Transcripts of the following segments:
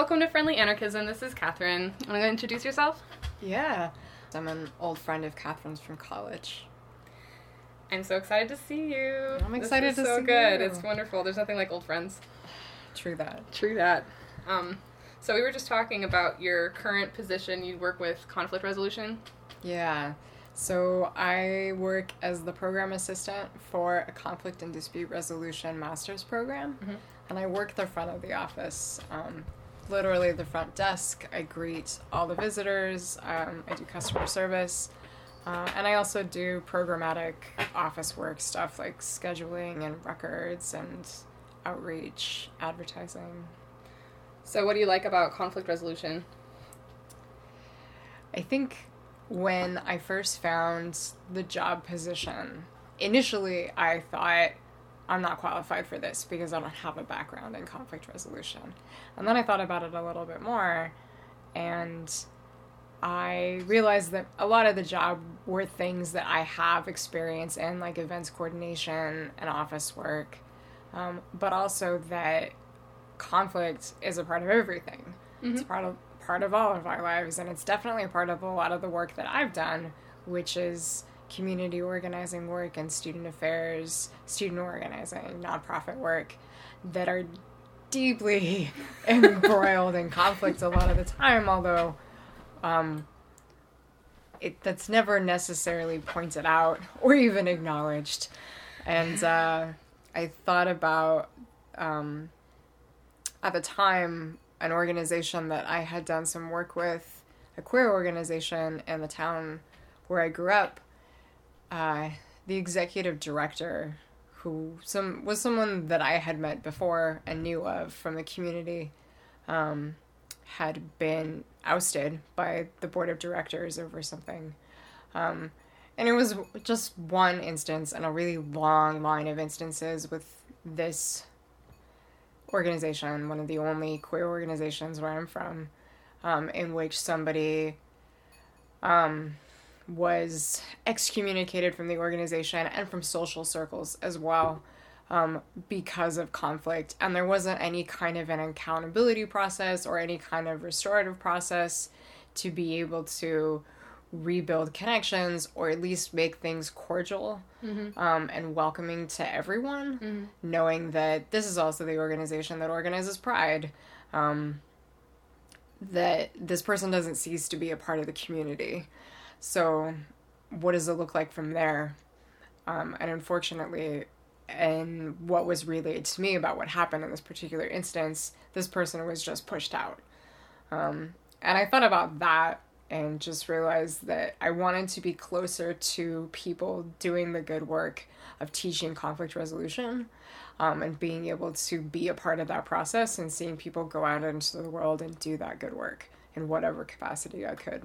welcome to Friendly Anarchism. This is Catherine. Want to introduce yourself? Yeah. I'm an old friend of Catherine's from college. I'm so excited to see you. I'm excited this is to so see good. you. It's wonderful. There's nothing like old friends. True that. True that. Um, so we were just talking about your current position. You work with conflict resolution. Yeah. So I work as the program assistant for a conflict and dispute resolution master's program, Mhm. and I work the front of the office. Um, literally the front desk. I greet all the visitors. Um, I do customer service. Uh, and I also do programmatic office work stuff like scheduling and records and outreach, advertising. So what do you like about conflict resolution? I think when I first found the job position, initially I thought I'm not qualified for this because I don't have a background in conflict resolution. And then I thought about it a little bit more and I realized that a lot of the job were things that I have experience in, like events coordination and office work, um, but also that conflict is a part of everything. It's Mhm. part of part of all of our lives, and it's definitely a part of a lot of the work that I've done, which is community organizing work and student affairs, student organizing, nonprofit work, that are deeply embroiled in conflict a lot of the time. Although, um, it that's never necessarily pointed out or even acknowledged, and uh, I thought about. Um, at the time an organization that I had done some work with, a queer organization in the town where I grew up. Uh, the executive director, who some was someone that I had met before and knew of from the community, um, had been ousted by the board of directors over something. Um, and it was just one instance and a really long line of instances with this organization, one of the only queer organizations where I'm from, um, in which somebody um, was excommunicated from the organization and from social circles as well um, because of conflict. And there wasn't any kind of an accountability process or any kind of restorative process to be able to rebuild connections or at least make things cordial um, and welcoming to everyone, knowing that this is also the organization that organizes Pride. Um, that this person doesn't cease to be a part of the community. So, what does it look like from there? Um, and unfortunately, and what was relayed to me about what happened in this particular instance, this person was just pushed out. Um, and I thought about that and just realized that I wanted to be closer to people doing the good work of teaching conflict resolution um, and being able to be a part of that process and seeing people go out into the world and do that good work in whatever capacity I could.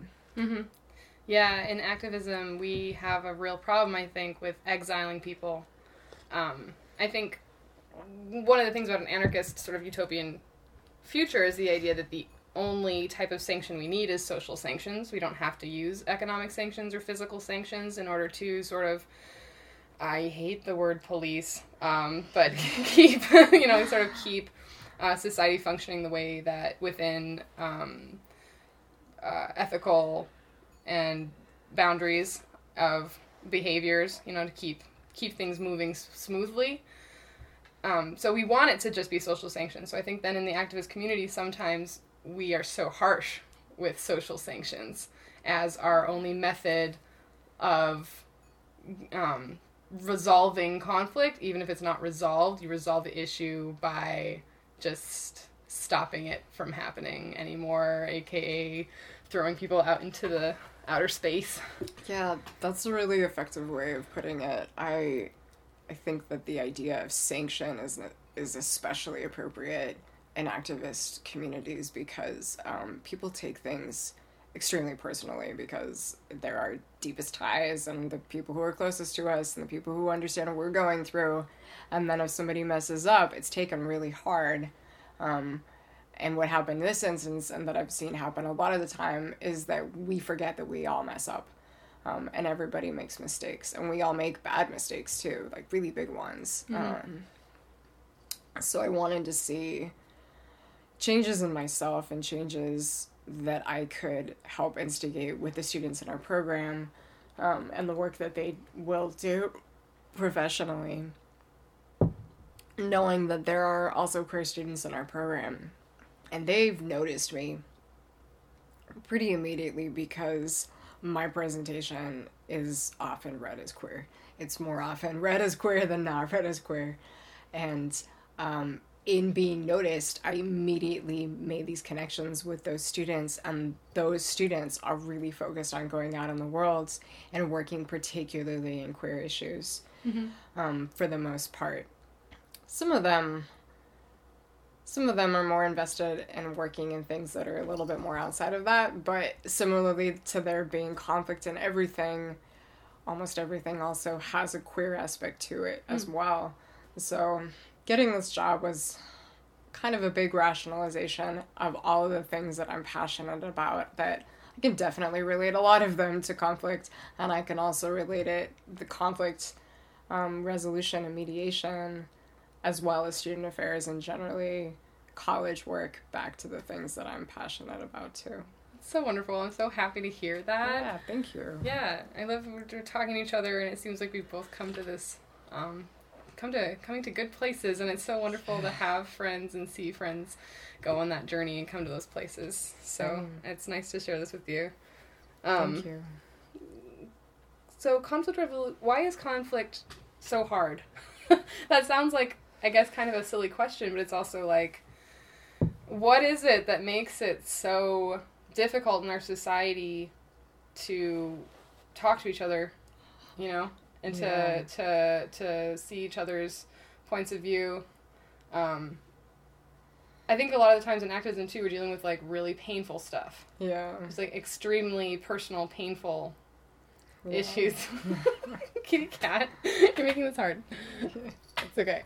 Yeah, in activism, we have a real problem, I think, with exiling people. Um, I think one of the things about an anarchist sort of utopian future is the idea that the only type of sanction we need is social sanctions. We don't have to use economic sanctions or physical sanctions in order to sort of. I hate the word police, um, but keep you know sort of keep uh, society functioning the way that within um, uh, ethical and boundaries of behaviors, you know, to keep keep things moving s- smoothly. Um, so we want it to just be social sanctions. So I think then in the activist community, sometimes we are so harsh with social sanctions as our only method of um, resolving conflict. Even if it's not resolved, you resolve the issue by just stopping it from happening anymore, aka throwing people out into the outer space. Yeah, that's a really effective way of putting it. I I think that the idea of sanction is is especially appropriate in activist communities because um, people take things extremely personally because there are deepest ties and the people who are closest to us and the people who understand what we're going through. And then if somebody messes up, it's taken really hard. Um, and what happened in this instance, and that I've seen happen a lot of the time, is that we forget that we all mess up. Um, and everybody makes mistakes, and we all make bad mistakes too, like really big ones. Um, so I wanted to see changes in myself and changes that I could help instigate with the students in our program um, and the work that they will do professionally. Knowing that there are also queer students in our program, and they've noticed me pretty immediately because my presentation is often read as queer. It's more often read as queer than not read as queer. And um, in being noticed, I immediately made these connections with those students, and those students are really focused on going out in the world and working particularly in queer issues mm-hmm. um, for the most part. Some of them some of them are more invested in working in things that are a little bit more outside of that, but similarly to there being conflict in everything, almost everything also has a queer aspect to it mm. as well. So, getting this job was kind of a big rationalization of all of the things that I'm passionate about that I can definitely relate a lot of them to conflict, and I can also relate it the conflict um, resolution and mediation as well as student affairs and generally college work back to the things that I'm passionate about too. It's so wonderful. I'm so happy to hear that. Yeah, thank you. Yeah, I love we're talking to each other, and it seems like we've both come to this, um, come to coming to good places, and it's so wonderful to have friends and see friends go on that journey and come to those places. So mm. it's nice to share this with you. Um, thank you. So conflict revol- why is conflict so hard? that sounds like I guess kind of a silly question, but it's also like, what is it that makes it so difficult in our society to talk to each other, you know, and to yeah. to to see each other's points of view. Um, I think a lot of the times in activism too, we're dealing with like really painful stuff. Yeah, it's like extremely personal, painful yeah. issues. Kitty cat, you're making this hard. It's okay.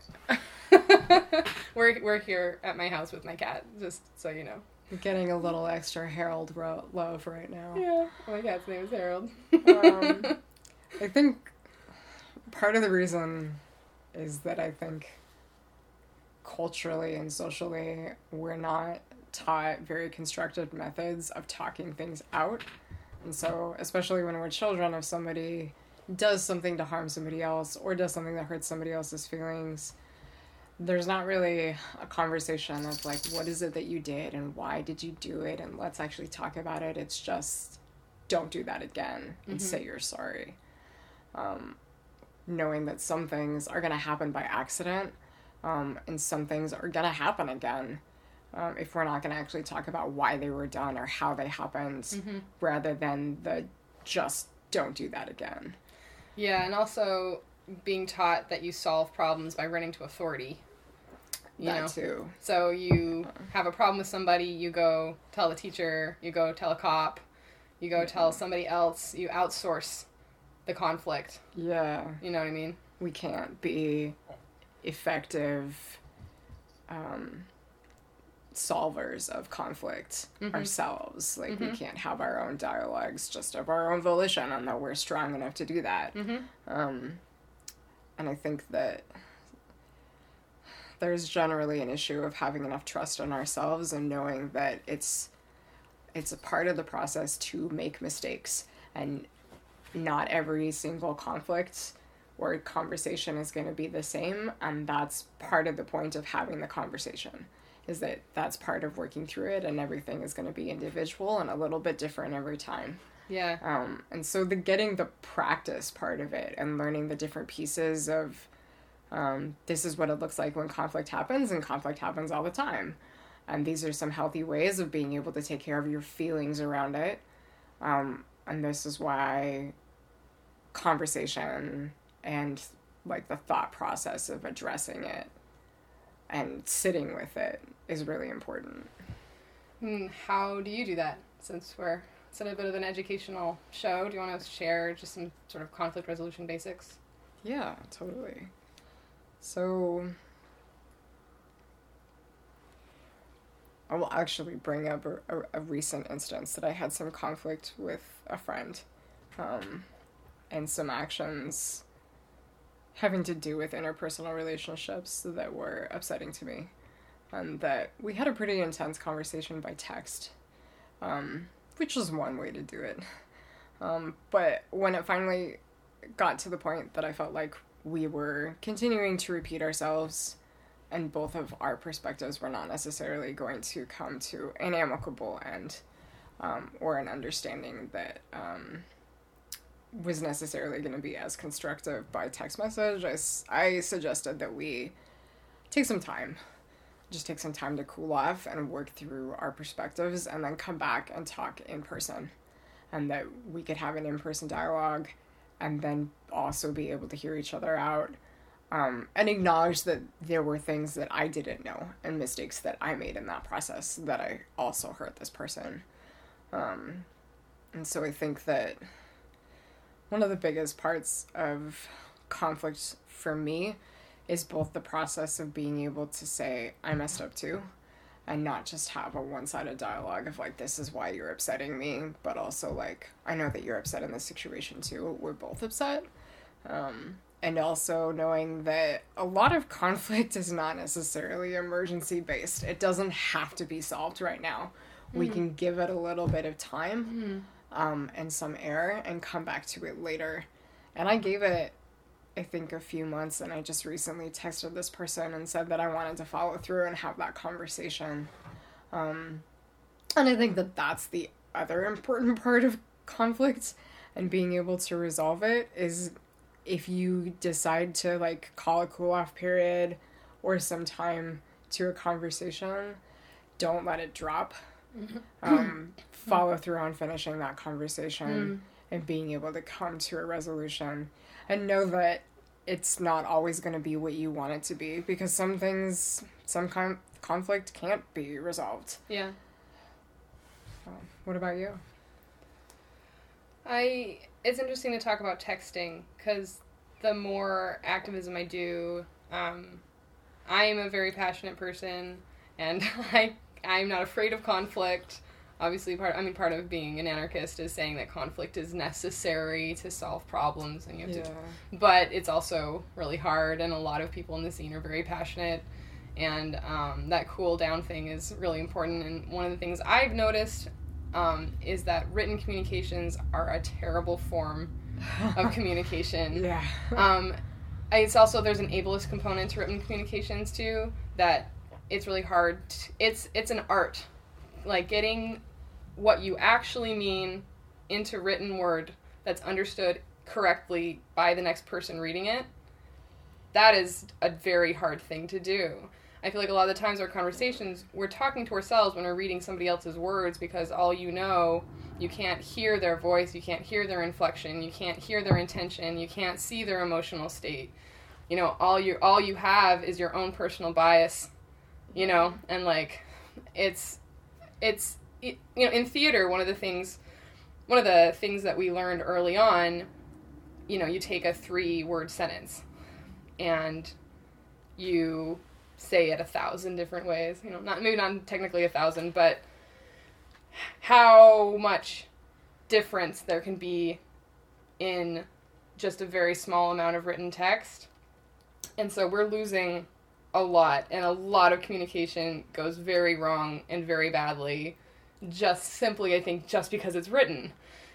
we're we're here at my house with my cat, just so you know. Getting a little extra Harold ro- love right now. Yeah, my cat's name is Harold. um, I think part of the reason is that I think culturally and socially we're not taught very constructive methods of talking things out. And so, especially when we're children, if somebody does something to harm somebody else or does something that hurts somebody else's feelings, there's not really a conversation of like what is it that you did and why did you do it and let's actually talk about it. It's just don't do that again. And mm-hmm. say you're sorry. Um, knowing that some things are going to happen by accident um, and some things are going to happen again um, if we're not going to actually talk about why they were done or how they happened mm-hmm. rather than the just don't do that again. Yeah and also being taught that you solve problems by running to authority you that know? too. So you have a problem with somebody, you go tell the teacher, you go tell a cop, you go tell somebody else, you outsource the conflict. Yeah. You know what I mean? We can't be effective um, solvers of conflict mm-hmm. ourselves. Like, mm-hmm. we can't have our own dialogues just of our own volition, and that we're strong enough to do that. Mm-hmm. Um, and I think that there's generally an issue of having enough trust in ourselves and knowing that it's it's a part of the process to make mistakes. And not every single conflict or conversation is going to be the same and that's part of the point of having the conversation is that that's part of working through it and everything is going to be individual and a little bit different every time. Yeah. Um and so the getting the practice part of it and learning the different pieces of um, this is what it looks like when conflict happens, and conflict happens all the time. And these are some healthy ways of being able to take care of your feelings around it. Um, and this is why conversation and like the thought process of addressing it and sitting with it is really important. Hmm, how do you do that? Since we're it's a bit of an educational show, do you want to share just some sort of conflict resolution basics? Yeah, totally. So I will actually bring up a, a, a, recent instance that I had some conflict with a friend um, and some actions having to do with interpersonal relationships that were upsetting to me. and that we had a pretty intense conversation by text, um, which was one way to do it. Um, but when it finally got to the point that I felt like we were continuing to repeat ourselves and both of our perspectives were not necessarily going to come to an amicable end um, or an understanding that um, was necessarily going to be as constructive by text message, I, I suggested that we take some time. Just take some time to cool off and work through our perspectives and then come back and talk in person. And that we could have an in person dialogue and then also be able to hear each other out um, and acknowledge that there were things that I didn't know and mistakes that I made in that process that I also hurt this person. Um, and so I think that one of the biggest parts of conflict for me is both the process of being able to say, I messed up too, and not just have a one sided dialogue of like, this is why you're upsetting me, but also like, I know that you're upset in this situation too. We're both upset. Um, and also knowing that a lot of conflict is not necessarily emergency based. It doesn't have to be solved right now. Mm-hmm. We can give it a little bit of time mm-hmm. um, and some air and come back to it later. And I gave it, I think, a few months, and I just recently texted this person and said that I wanted to follow through and have that conversation. Um, and I think that that's the other important part of conflict and being able to resolve it is if you decide to like call a cool off period or some time to a conversation, don't let it drop. Mm-hmm. Um, follow through on finishing that conversation mm. and being able to come to a resolution and know that it's not always going to be what you want it to be because some things, some con- conflict can't be resolved. Yeah. Um, what about you? I it's interesting to talk about texting because the more activism I do, um, I am a very passionate person, and I I'm not afraid of conflict. Obviously, part I mean part of being an anarchist is saying that conflict is necessary to solve problems, and you have yeah. to. But it's also really hard, and a lot of people in the scene are very passionate, and um, that cool down thing is really important. And one of the things I've noticed um, is that written communications are a terrible form of communication. yeah. um, it's also there's an ableist component to written communications too that it's really hard. To, it's it's an art, like getting what you actually mean into written word that's understood correctly by the next person reading it. That is a very hard thing to do. I feel like a lot of the times our conversations, we're talking to ourselves when we're reading somebody else's words because all you know, you can't hear their voice, you can't hear their inflection, you can't hear their intention, you can't see their emotional state. You know, all you all you have is your own personal bias, you know, and like it's it's you know, in theater one of the things one of the things that we learned early on, you know, you take a three word sentence and you say it a thousand different ways. You know, not maybe not technically a thousand, but how much difference there can be in just a very small amount of written text. And so we're losing a lot, and a lot of communication goes very wrong and very badly, just simply, I think, just because it's written.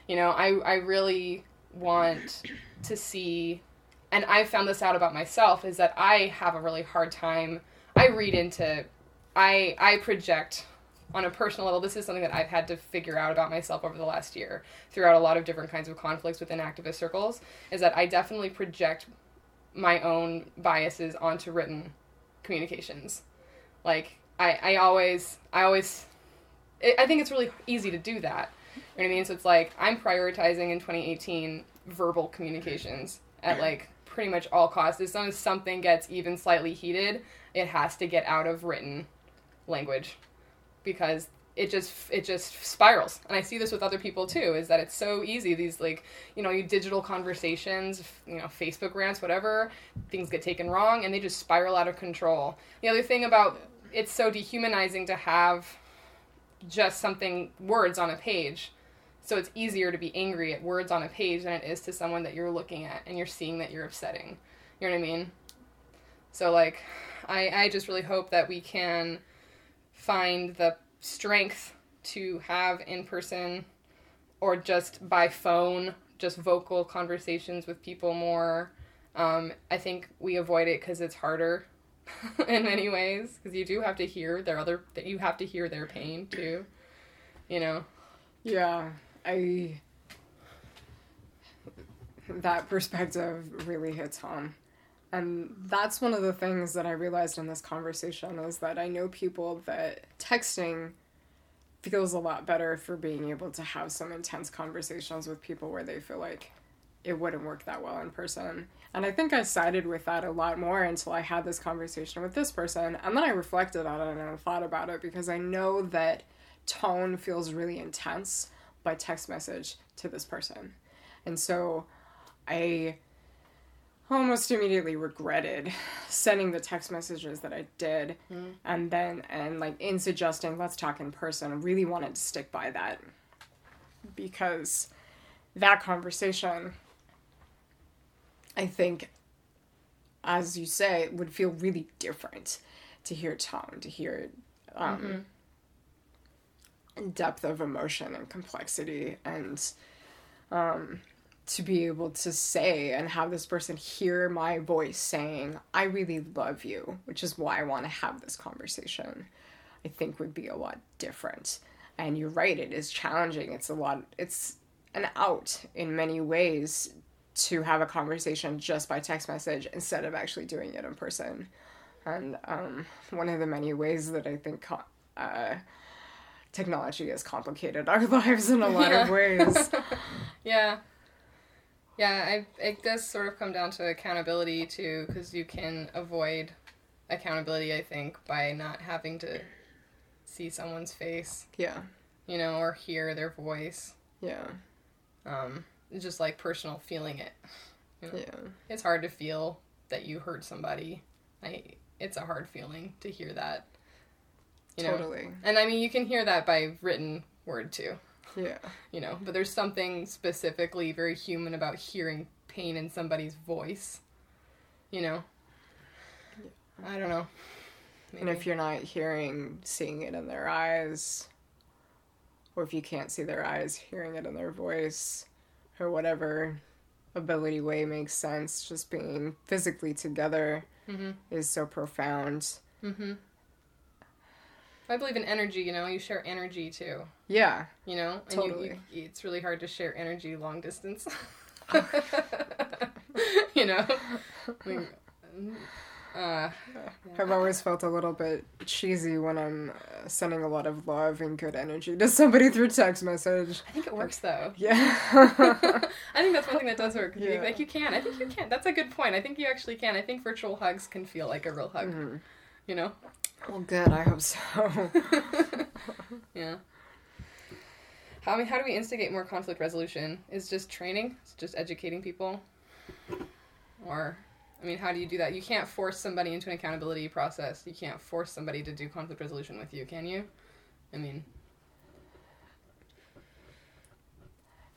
You know, I, I really want to see, and I've found this out about myself, is that I have a really hard time I read into I I project on a personal level, this is something that I've had to figure out about myself over the last year throughout a lot of different kinds of conflicts within activist circles, is that I definitely project my own biases onto written communications. Like I, I always I always I think it's really easy to do that. You know what I mean? So it's like I'm prioritizing in 2018 verbal communications at like pretty much all costs. As soon as something gets even slightly heated, it has to get out of written language because it just it just spirals and i see this with other people too is that it's so easy these like you know you digital conversations you know facebook rants whatever things get taken wrong and they just spiral out of control the other thing about it's so dehumanizing to have just something words on a page. So it's easier to be angry at words on a page than it is to someone that you're looking at and you're seeing that you're upsetting. You know what i mean? So like I, I just really hope that we can find the strength to have in person or just by phone, just vocal conversations with people more. Um, I think we avoid it because it's harder in many ways because you do have to hear their other that you have to hear their pain too. You know. Yeah, I. That perspective really hits home. And that's one of the things that I realized in this conversation is that I know people that texting feels a lot better for being able to have some intense conversations with people where they feel like it wouldn't work that well in person. And I think I sided with that a lot more until I had this conversation with this person. And then I reflected on it and I thought about it because I know that tone feels really intense by text message to this person. And so I almost immediately regretted sending the text messages that I did Mm. and then and like in suggesting let's talk in person really wanted to stick by that because that conversation I think as you say it would feel really different to hear tone to hear um, depth of emotion and complexity and um, to be able to say and have this person hear my voice saying, I really love you, which is why I want to have this conversation, I think would be a lot different. And you're right, it is challenging. It's a lot, it's an out in many ways to have a conversation just by text message instead of actually doing it in person. And um, one of the many ways that I think co- uh, technology has complicated our lives in a lot of ways. Yeah. Yeah, I, it does sort of come down to accountability too, because you can avoid accountability, I think, by not having to see someone's face, yeah, you know, or hear their voice. yeah, Um, just like personal feeling it. You know? yeah. It's hard to feel that you hurt somebody. I, it's a hard feeling to hear that. You know? totally. And I mean, you can hear that by written word too. Yeah. you know but there's something specifically very human about hearing pain in somebody's voice you know Yeah. i don't know And if you're not hearing, seeing it in their eyes, or if you can't see their eyes, hearing it in their voice, or whatever ability way makes sense, just being physically together hmm is so profound. hmm i believe in energy you know you share energy too Yeah. you know and Totally. you, you, it's really hard to share energy long distance you know Like, uh, I've always felt a little bit cheesy when I'm uh, sending a lot of love and good energy to somebody through text message. i think it works though Yeah. I think that's one thing that does work. Yeah. Like you can. I think you can. That's a good point. I think you actually can. I think virtual hugs can feel like a real hug. Mhm. You know? Well, good. I hope so. yeah. How I mean, how do we instigate more conflict resolution? Is just training? It's just educating people? Or I mean, how do you do that? You can't force somebody into an accountability process. You can't force somebody to do conflict resolution with you, can you? I mean,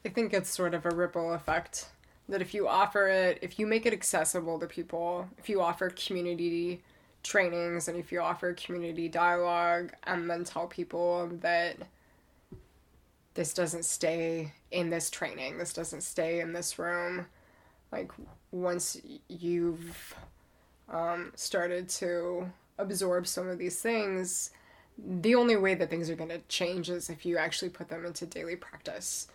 I think it's sort of a ripple effect that if you offer it, if you make it accessible to people, if you offer community trainings and if you offer community dialogue and then tell people that this doesn't stay in this training, this doesn't stay in this room, like once you've um, started to absorb some of these things, the only way that things are going to change is if you actually put them into daily practice.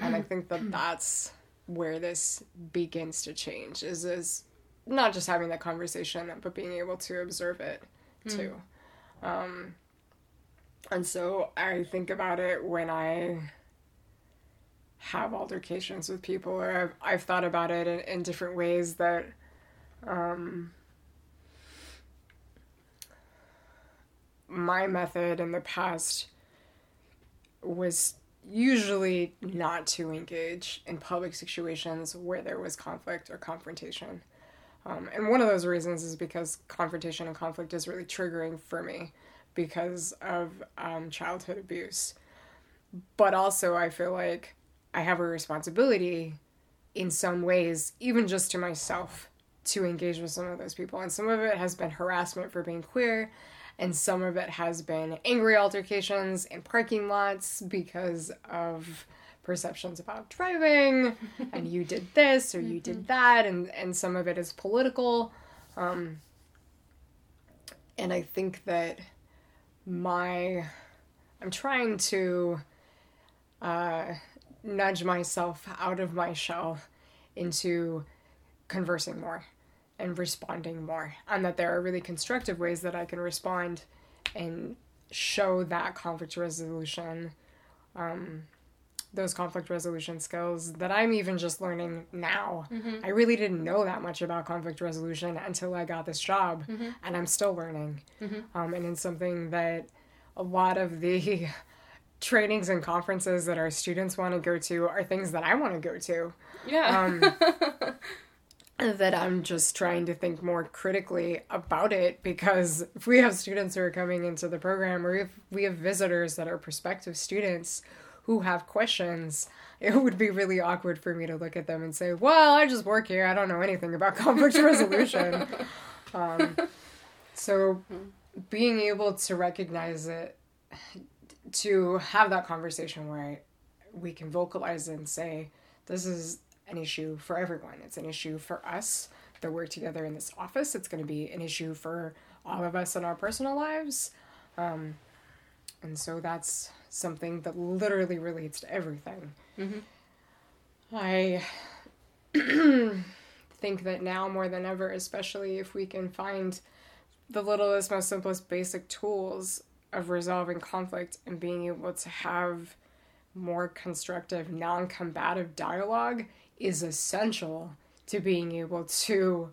And I think that that's where this begins to change is is not just having that conversation but being able to observe it too. Um, and so I think about it when I have altercations with people or I've, I've thought about it in, in different ways that um, my method in the past was usually not to engage in public situations where there was conflict or confrontation. Um, and one of those reasons is because confrontation and conflict is really triggering for me because of um, childhood abuse. But also, I feel like I have a responsibility in some ways, even just to myself, to engage with some of those people. And some of it has been harassment for being queer, and some of it has been angry altercations in parking lots because of perceptions about driving and you did this or you did that and and some of it is political um, and i think that my i'm trying to uh, nudge myself out of my shell into conversing more and responding more and that there are really constructive ways that i can respond and show that conflict resolution um, those conflict resolution skills that i'm even just learning now Mm-hmm. i really didn't know that much about conflict resolution until i got this job Mm-hmm. and i'm still learning um, and it's something that a lot of the trainings and conferences that our students want to go to are things that i want to go to Yeah. um, that I'm just trying to think more critically about it because if we have students who are coming into the program or if we have visitors that are prospective students who have questions, it would be really awkward for me to look at them and say, Well, I just work here. I don't know anything about conflict resolution. um, so being able to recognize it, to have that conversation where we can vocalize and say, This is an issue for everyone. It's an issue for us that work together in this office. It's going to be an issue for all of us in our personal lives. Um, and so that's something that literally relates to everything. Mhm. I think that now more than ever, especially if we can find the littlest, most simplest, basic tools of resolving conflict and being able to have more constructive, non combative dialogue is essential to being able to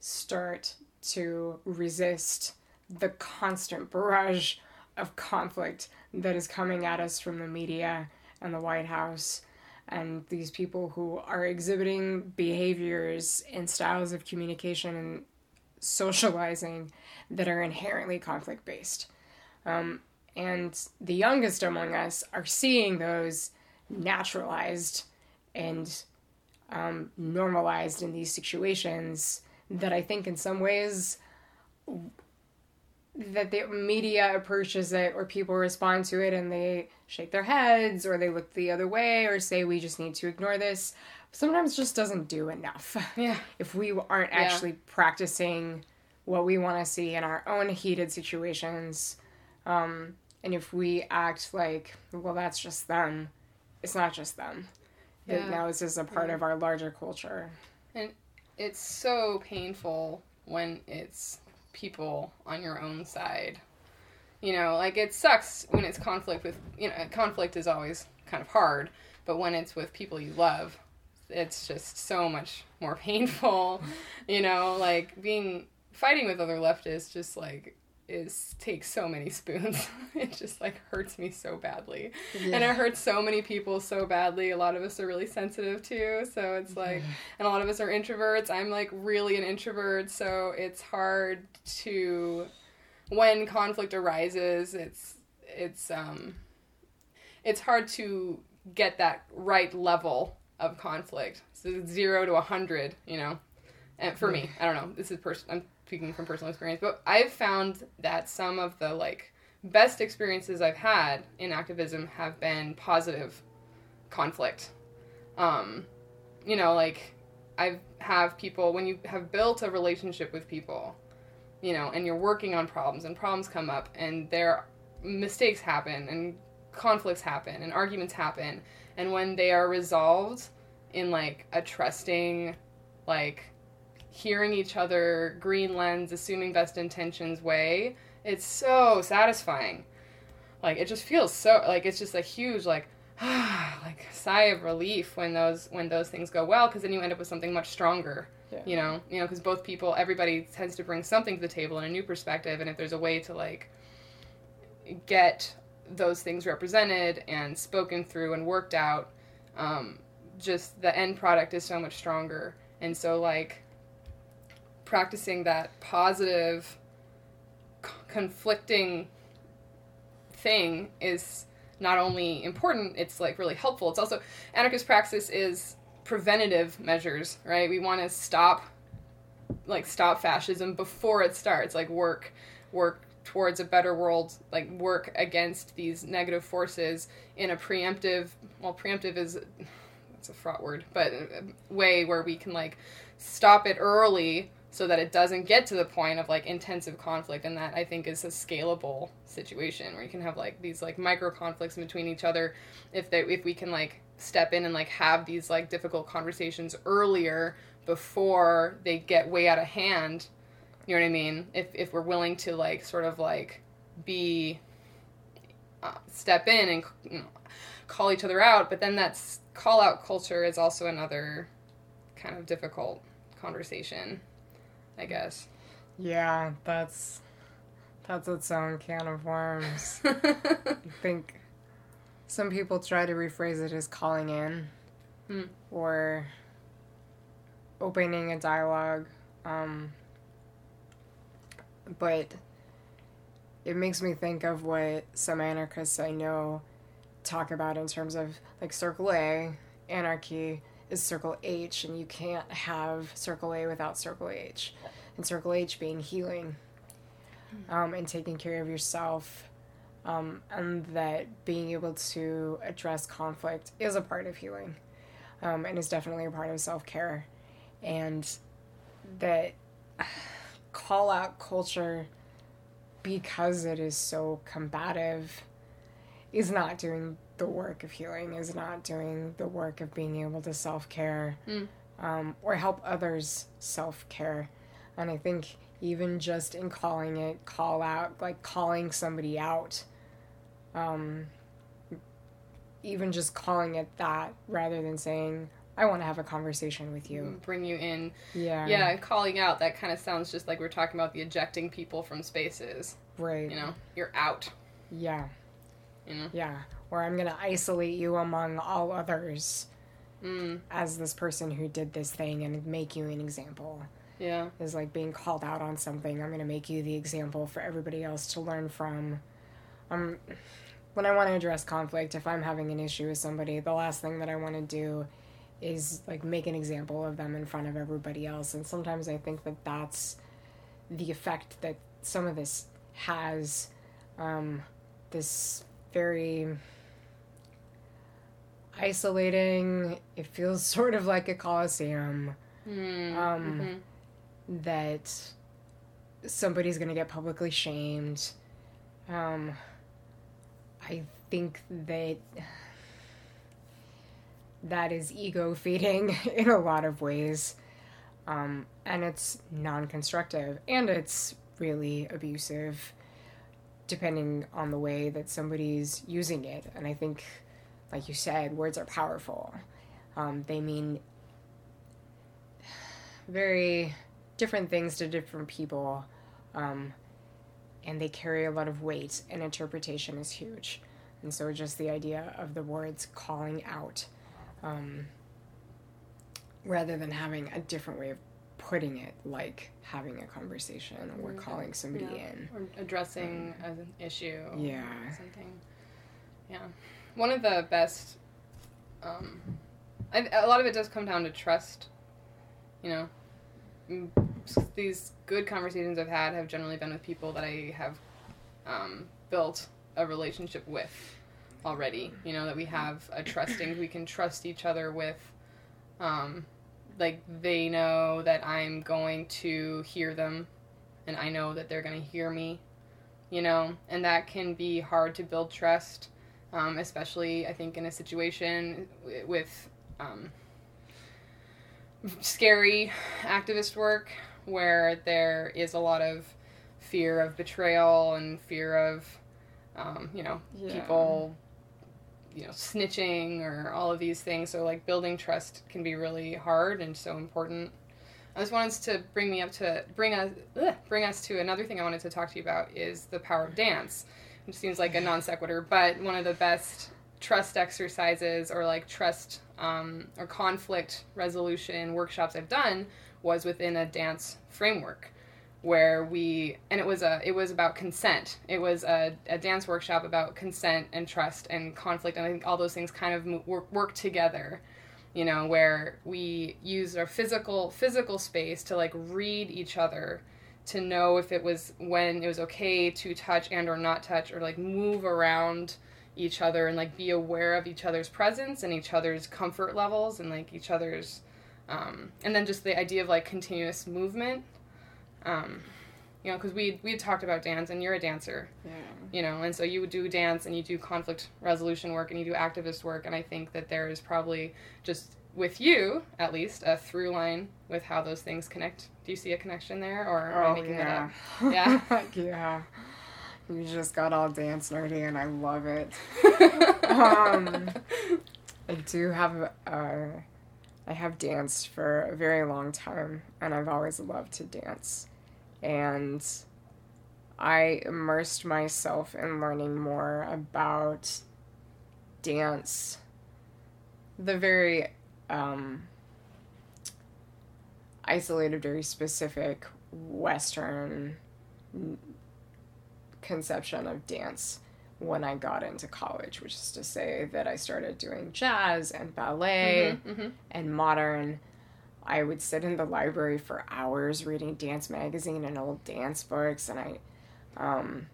start to resist the constant barrage of conflict that is coming at us from the media and the White House and these people who are exhibiting behaviors and styles of communication and socializing that are inherently conflict based. Um, and the youngest among us are seeing those naturalized and um, normalized in these situations that I think in some ways that the media approaches it or people respond to it and they shake their heads or they look the other way or say we just need to ignore this sometimes just doesn't do enough yeah. if we aren't Yeah. actually practicing what we want to see in our own heated situations um, and if we act like well that's just them it's not just them Yeah. now this is a part Yeah. of our larger culture And It's so painful when it's people on your own side. You know, like it sucks when it's conflict with, you know, conflict is always kind of hard, but when it's with people you love, it's just so much more painful. You know, like being fighting with other leftists just like is takes so many spoons. it just like hurts me so badly. And it hurts so many people so badly. A lot of us are really sensitive too, so it's like and a lot of us are introverts. I'm like really an introvert, so it's hard to when conflict arises, it's it's um it's hard to get that right level of conflict. So it's 0 to a 100, you know. And for me, I don't know. This is pers- I'm speaking from personal experience, but I've found that some of the like best experiences I've had in activism have been positive conflict. Um, you know, like I have have people when you have built a relationship with people, you know, and you're working on problems and problems come up and there mistakes happen and conflicts happen and arguments happen and when they are resolved in like a trusting like hearing each other green lens assuming best intentions way it's so satisfying like it just feels so like it's just a huge like like sigh of relief when those when those things go well because then you end up with something much stronger Yeah. you know you know because both people everybody tends to bring something to the table and a new perspective and if there's a way to like get those things represented and spoken through and worked out um, just the end product is so much stronger and so like practicing that positive c- conflicting thing is not only important it's like really helpful. It's also anarchist praxis is preventative measures right? We want to stop like stop fascism before it starts like work work towards a better world like work against these negative forces in a preemptive well preemptive is it's a fraught word but a way where we can like stop it early so that it doesn't get to the point of like intensive conflict and that i think is a scalable situation where you can have like these like micro conflicts between each other. If they if we can like step in and like have these like difficult conversations earlier before they get way out of hand you know what i mean? If if we're willing to like sort of like be uh, step in and you know, call each other out but then that's call out culture is also another kind of difficult conversation i guess Yeah, that's that's its own can of worms. I think some people try to rephrase it as calling in Hmm. or opening a dialogue. Um, but it makes me think of what some anarchists I know talk about in terms of like Circle A, anarchy is Circle H, and you can't have Circle A without Circle H. And Circle H being healing um, and taking care of yourself um, and that being able to address conflict is a part of healing um, and is definitely a part of self care. And that call out culture, because it is so combative, is not doing the work of healing, is not doing the work of being able to self care Mm. um, or help others self care. And I think even just in calling it call out, like calling somebody out, um, even just calling it that rather than saying, I want to have a conversation with you. bring you in Yeah. yeah calling out that kind of sounds just like we're talking about the ejecting people from spaces Right. you know you're out Yeah. you know Yeah. Or I'm going to isolate you among all others mm, as this person who did this thing and make you an example. yeah Is like being called out on something. I'm going to make you the example for everybody else to learn from. Um, when I want to address conflict, if I'm having an issue with somebody, the last thing that I want to do is like make an example of them in front of everybody else. And sometimes I think that that's the effect that some of this has. Um, this very isolating. It feels sort of like a coliseum mm, Um, mhm. that somebody's gonna get publicly shamed. Um, I think that that is ego feeding in a lot of ways. Um, and it's non constructive and it's really abusive depending on the way that somebody's using it. And I think, like you said, words are powerful. Um, they mean very different things to different people, um, and they carry a lot of weight, and interpretation is huge. And so, just the idea of the words calling out, um, rather than having a different way of putting it, like having a conversation or Mhm. calling somebody Yeah. in. or addressing an issue Yeah. or something yeah one of the best um I, a lot of it does come down to trust you know? Mm, these good conversations i've had have generally been with people that i have um, built a relationship with already you know that we have a trusting we can trust each other with um, like they know that i'm going to hear them and i know that they're going to hear me you know? And that can be hard to build trust um, especially i think in a situation with um, scary activist work where there is a lot of fear of betrayal and fear of um, you know Yeah. people you know snitching or all of these things. So like building trust can be really hard and so important. I just wanted to bring me up to bring us ugh, bring us to another thing i wanted to talk to you about is the power of dance seems like a non sequitur but one of the best trust exercises or like trust um, or conflict resolution workshops i've done was within a dance framework where we and it was a it was about consent. It was a, a dance workshop about consent and trust and conflict and i think all those things kind of work, work together you know, where we use our physical physical space to like read each other to know if it was when it was okay to touch and or not touch or like move around each other and like be aware of each other's presence and each other's comfort levels and like each other's um, and then just the idea of like continuous movement um, you know because we we had talked about dance and you're a dancer Yeah. you know and so you would do dance and you do conflict resolution work and you do activist work and i think that there is probably just with you at least a through line with how those things connect do you see a connection there or am i Oh, making yeah. that Yeah. yeah. You just got all dance nerdy and I love it. Um, I do have uh, I have danced for a very long time and I've always loved to dance. And I immersed myself in learning more about dance. The very um, isolated, very specific Western conception of dance when I got into college, which is to say that I started doing jazz and ballet Mhm, mhm. and modern. I would sit in the library for hours reading dance magazine and old dance books, and I, um,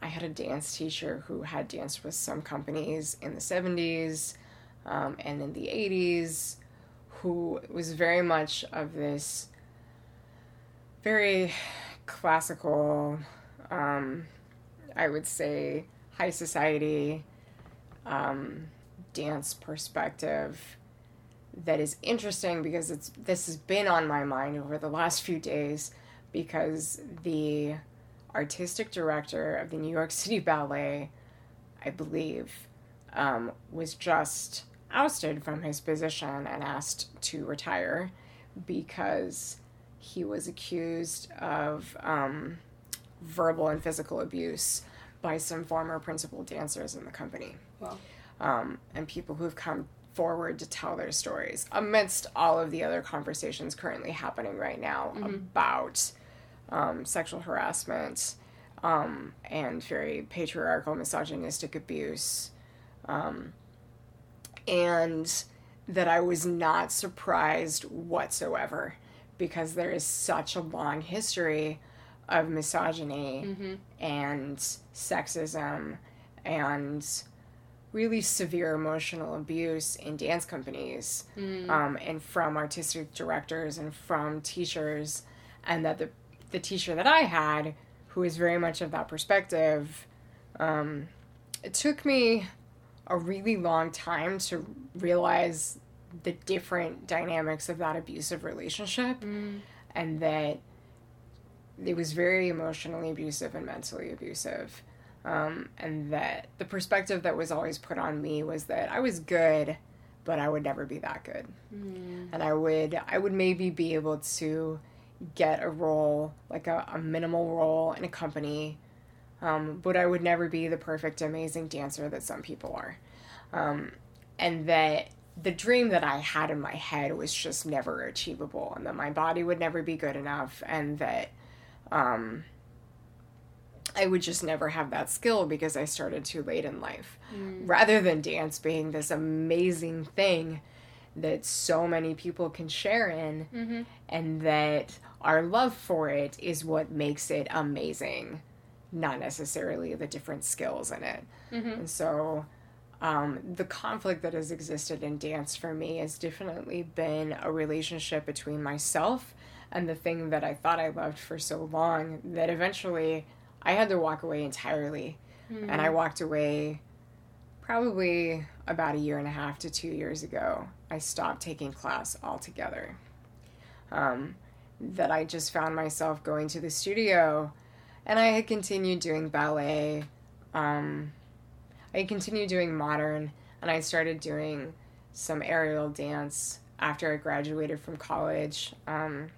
I had a dance teacher who had danced with some companies in the seventies, um, and in the eighties, who was very much of this very classical, um, I would say, high society um, dance perspective that is interesting because it's this has been on my mind over the last few days because the artistic director of the New York City Ballet, I believe, um, was just ousted from his position and asked to retire because he was accused of um, verbal and physical abuse by some former principal dancers in the company. Wow. Um, and people who've come forward to tell their stories amidst all of the other conversations currently happening right now about um, sexual harassment um, and very patriarchal, misogynistic abuse. Um, and that I was not surprised whatsoever because there is such a long history of misogyny Mhm. and sexism and really severe emotional abuse in dance companies Mm. um, and from artistic directors and from teachers and that the, the teacher that i had who is very much of that perspective um, it took me a really long time to realize the different dynamics of that abusive relationship Mm. and that it was very emotionally abusive and mentally abusive. Um, and that the perspective that was always put on me was that I was good, but I would never be that good. Mm. And I would I would maybe be able to get a role, like a, a minimal role in a company, um, but I would never be the perfect, amazing dancer that some people are. Um, and that the dream that I had in my head was just never achievable, and that my body would never be good enough, and that um, I would just never have that skill because I started too late in life. Rather than dance being this amazing thing that so many people can share in, Mhm. and that our love for it is what makes it amazing, not necessarily the different skills in it. Mhm. And so, um, the conflict that has existed in dance for me has definitely been a relationship between myself and the thing that I thought I loved for so long that eventually I had to walk away entirely. And I walked away probably about a year and a half to two years ago. I stopped taking class altogether. Um, that I just found myself going to the studio and I had continued doing ballet. Um, I continued doing modern and I started doing some aerial dance after I graduated from college. Um,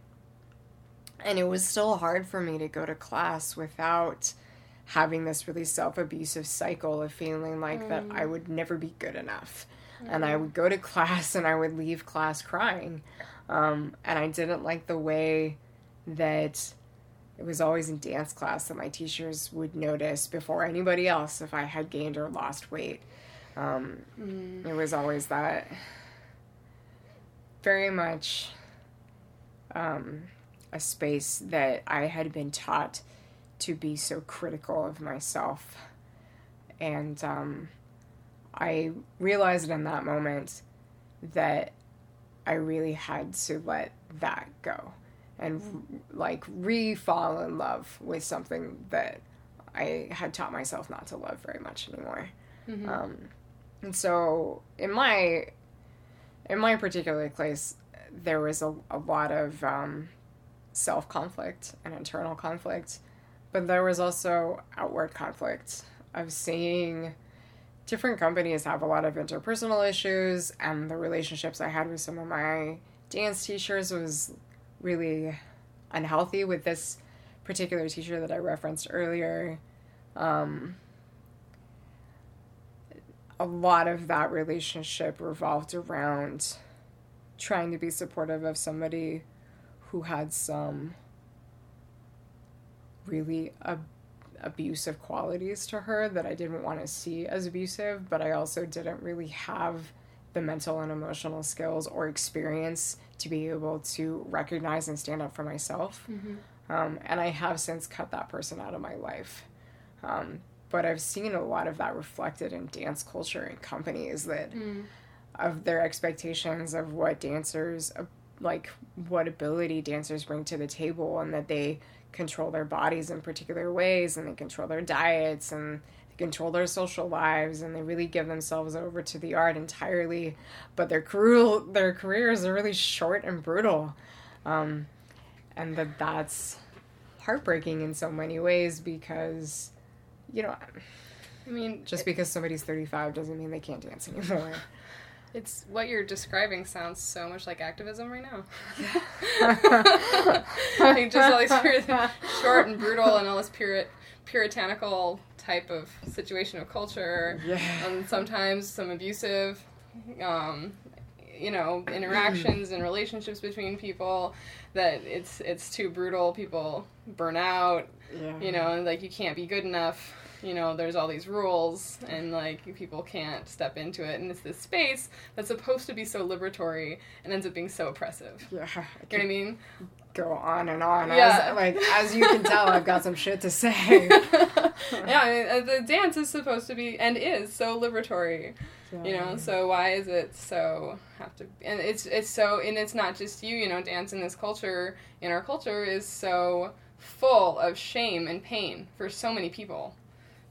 and it was still hard for me to go to class without having this really self abusive cycle of feeling like that I would never be good enough. And I would go to class and I would leave class crying. Um, and I didn't like the way that it was always in dance class that my teachers would notice before anybody else if I had gained or lost weight. Um, Mm. it was always that very much um, a space that I had been taught to be so critical of myself. And um, I realized in that moment that I really had to let that go and like re fall in love with something that I had taught myself not to love very much anymore. Mm-hmm. Um, and so in my in my particular place, there was a, a lot of um, self conflict and internal conflict, but there was also outward conflict of seeing different companies have a lot of interpersonal issues, and the relationships I had with some of my dance teachers was really unhealthy with this particular teacher that I referenced earlier. Um, a lot of that relationship revolved around trying to be supportive of somebody who had some really ab- abusive qualities to her that I didn't want to see as abusive, but I also didn't really have the mental and emotional skills or experience to be able to recognize and stand up for myself. Mm-hmm. Um, and I have since cut that person out of my life. Um, but I've seen a lot of that reflected in dance culture and companies that mm. of their expectations of what dancers like what ability dancers bring to the table and that they control their bodies in particular ways and they control their diets and control their social lives and they really give themselves over to the art entirely but their career their careers are really short and brutal um, and that that's heartbreaking in so many ways because you know, I mean, just because somebody's 35 doesn't mean they can't dance anymore. It's what you're describing sounds so much like activism right now. like just all these short and brutal and all this purit- puritanical type of situation of culture. Yeah. And sometimes some abusive, um, you know, interactions and relationships between people that it's it's too brutal. People burn out. Yeah. You know, like you can't be good enough you know, there's all these rules and like people can't step into it, and it's this space that's supposed to be so liberatory and ends up being so oppressive. Yeah, you know what I mean? Go on and on. Yeah, as, like as you can tell, I've got some shit to say. yeah, I mean, uh, the dance is supposed to be and is so liberatory. You know, so why is it so have to? And it's it's so and it's not just you. You know, dance in this culture in our culture is so full of shame and pain for so many people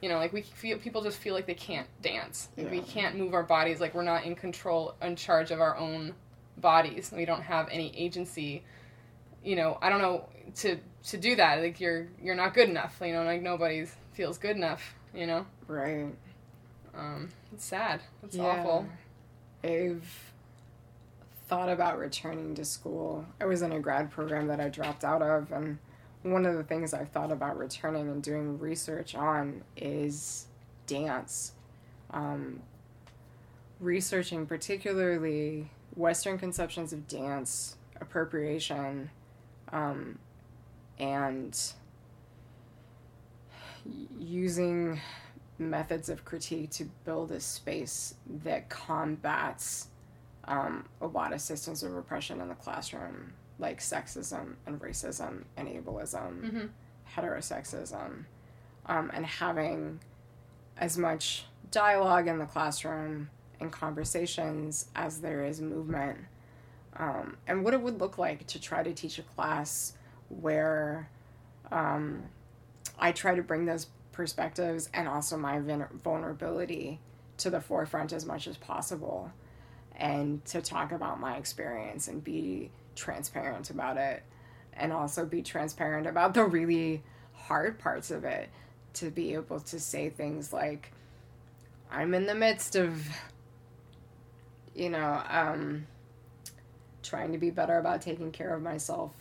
you know like we feel people just feel like they can't dance like yeah. we can't move our bodies like we're not in control in charge of our own bodies we don't have any agency you know i don't know to to do that like you're you're not good enough you know like nobody feels good enough you know? Right. Um it's sad. It's yeah. awful. I've thought about returning to school. I was in a grad program that i dropped out of and one of the things I've thought about returning and doing research on is dance. Um, researching particularly Western conceptions of dance, appropriation, um, and using methods of critique to build a space that combats um, a lot of systems of repression in the classroom like sexism and racism and ableism, mm-hmm. heterosexism, um, and having as much dialogue in the classroom and conversations as there is movement. Um, and what it would look like to try to teach a class where um, I try to bring those perspectives and also my vulnerability to the forefront as much as possible and to talk about my experience and be transparent about it and also be transparent about the really hard parts of it to be able to say things like i'm in the midst of you know um, trying to be better about taking care of myself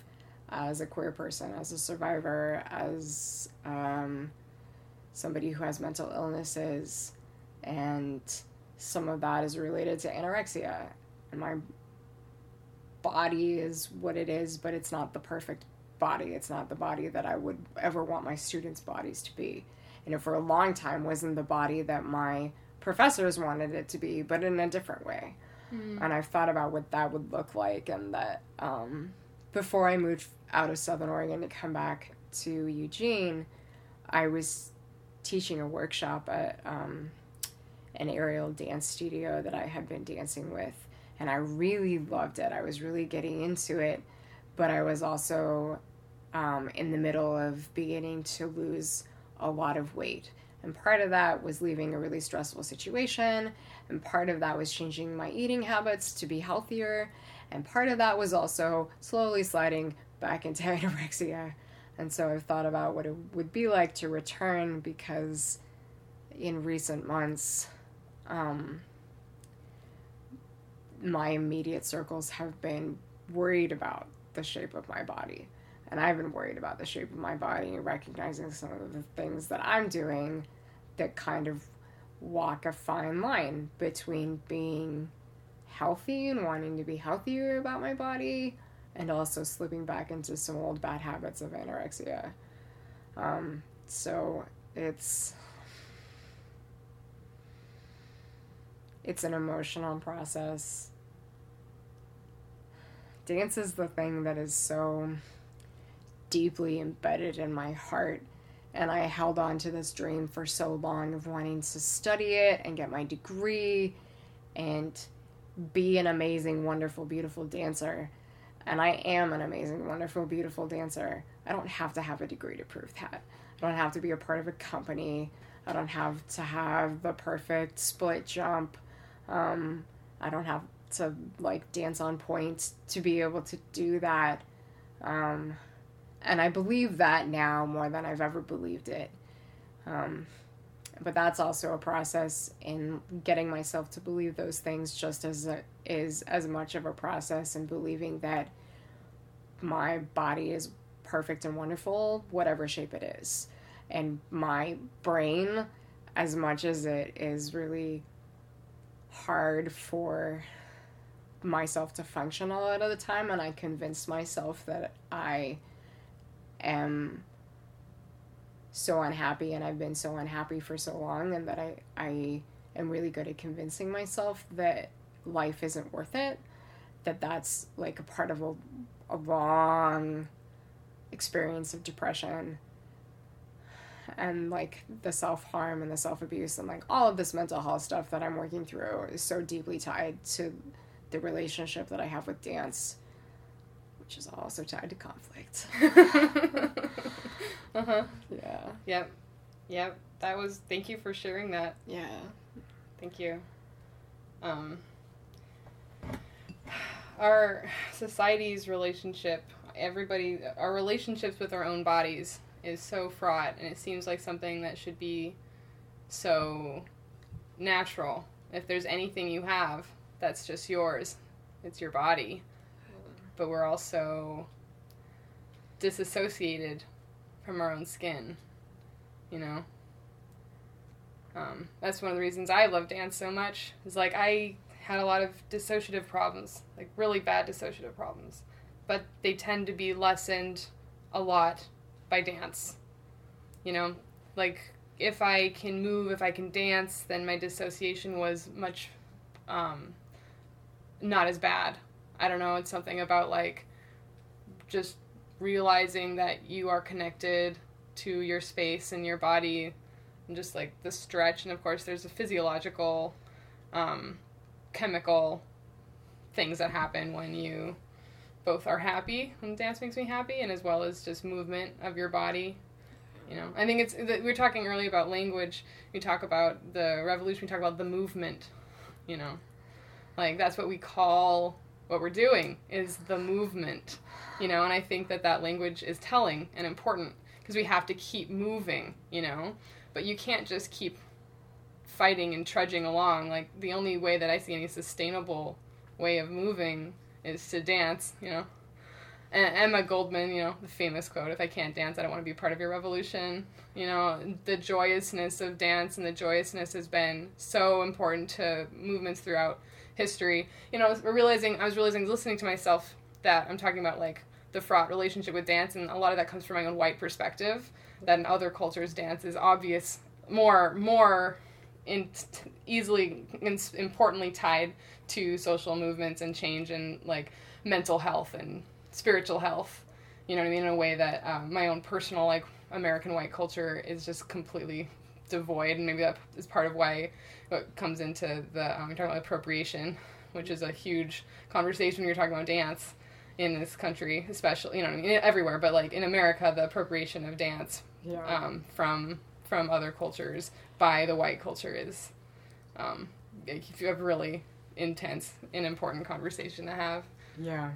as a queer person as a survivor as um, somebody who has mental illnesses and some of that is related to anorexia and my body is what it is, but it's not the perfect body. It's not the body that I would ever want my students' bodies to be. And it for a long time wasn't the body that my professors wanted it to be, but in a different way. Mm. And I've thought about what that would look like, and that um, before I moved out of Southern Oregon to come back to Eugene, I was teaching a workshop at um, an aerial dance studio that I had been dancing with, and I really loved it. I was really getting into it, but I was also um, in the middle of beginning to lose a lot of weight. And part of that was leaving a really stressful situation, and part of that was changing my eating habits to be healthier, and part of that was also slowly sliding back into anorexia. And so I've thought about what it would be like to return because in recent months, um, my immediate circles have been worried about the shape of my body. And I've been worried about the shape of my body and recognizing some of the things that I'm doing that kind of walk a fine line between being healthy and wanting to be healthier about my body and also slipping back into some old bad habits of anorexia. Um, so it's it's an emotional process. Dance is the thing that is so deeply embedded in my heart. And I held on to this dream for so long of wanting to study it and get my degree and be an amazing, wonderful, beautiful dancer. And I am an amazing, wonderful, beautiful dancer. I don't have to have a degree to prove that. I don't have to be a part of a company. I don't have to have the perfect split jump. Um, I don't have to like dance on point to be able to do that. Um, and I believe that now more than I've ever believed it. Um, but that's also a process in getting myself to believe those things just as a, is as much of a process in believing that my body is perfect and wonderful whatever shape it is and my brain as much as it is really hard for myself to function a lot of the time and I convinced myself that I am so unhappy and I've been so unhappy for so long and that I I am really good at convincing myself that life isn't worth it that that's like a part of a, a long experience of depression and like the self-harm and the self-abuse and like all of this mental health stuff that I'm working through is so deeply tied to the relationship that I have with dance which is also tied to conflict. uh huh. Yeah. Yep. Yep. That was. Thank you for sharing that. Yeah. Thank you. Um. Our society's relationship, everybody, our relationships with our own bodies is so fraught, and it seems like something that should be so natural. If there's anything you have that's just yours, it's your body but we're also disassociated from our own skin, you know? Um, that's one of the reasons I love dance so much. Is like I had a lot of dissociative problems, like really bad dissociative problems, but they tend to be lessened a lot by dance. You know, like if I can move, if I can dance, then my dissociation was much um, not as bad. I don't know, it's something about like just realizing that you are connected to your space and your body and just like the stretch. And of course there's a physiological um, chemical things that happen when you both are happy and dance makes me happy and as well as just movement of your body. You know i think it's we were talking earlier about language. We talk about the revolution we talk about the movement you know. Like that's what we call what we're doing is the movement you know and i think that that language is telling and important because we have to keep moving you know? But you can't just keep fighting and trudging along. Like the only way that i see any sustainable way of moving is to dance you know? And emma goldman you know the famous quote if i can't dance i don't want to be part of your revolution. You know the joyousness of dance and the joyousness has been so important to movements throughout history. You know, realizing I was realizing listening to myself that I'm talking about like the fraught relationship with dance, and a lot of that comes from my own white perspective. That in other cultures, dance is obvious, more more in easily and importantly tied to social movements and change and like mental health and spiritual health. You know what I mean? In a way that um, my own personal like American white culture is just completely devoid, and maybe that is part of why what comes into the um, you're talking about appropriation, which is a huge conversation when you're talking about dance in this country, especially you know I mean everywhere, but like in America, the appropriation of dance Yeah. um, from from other cultures by the white culture is um, if you have really intense and important conversation to have. Yeah.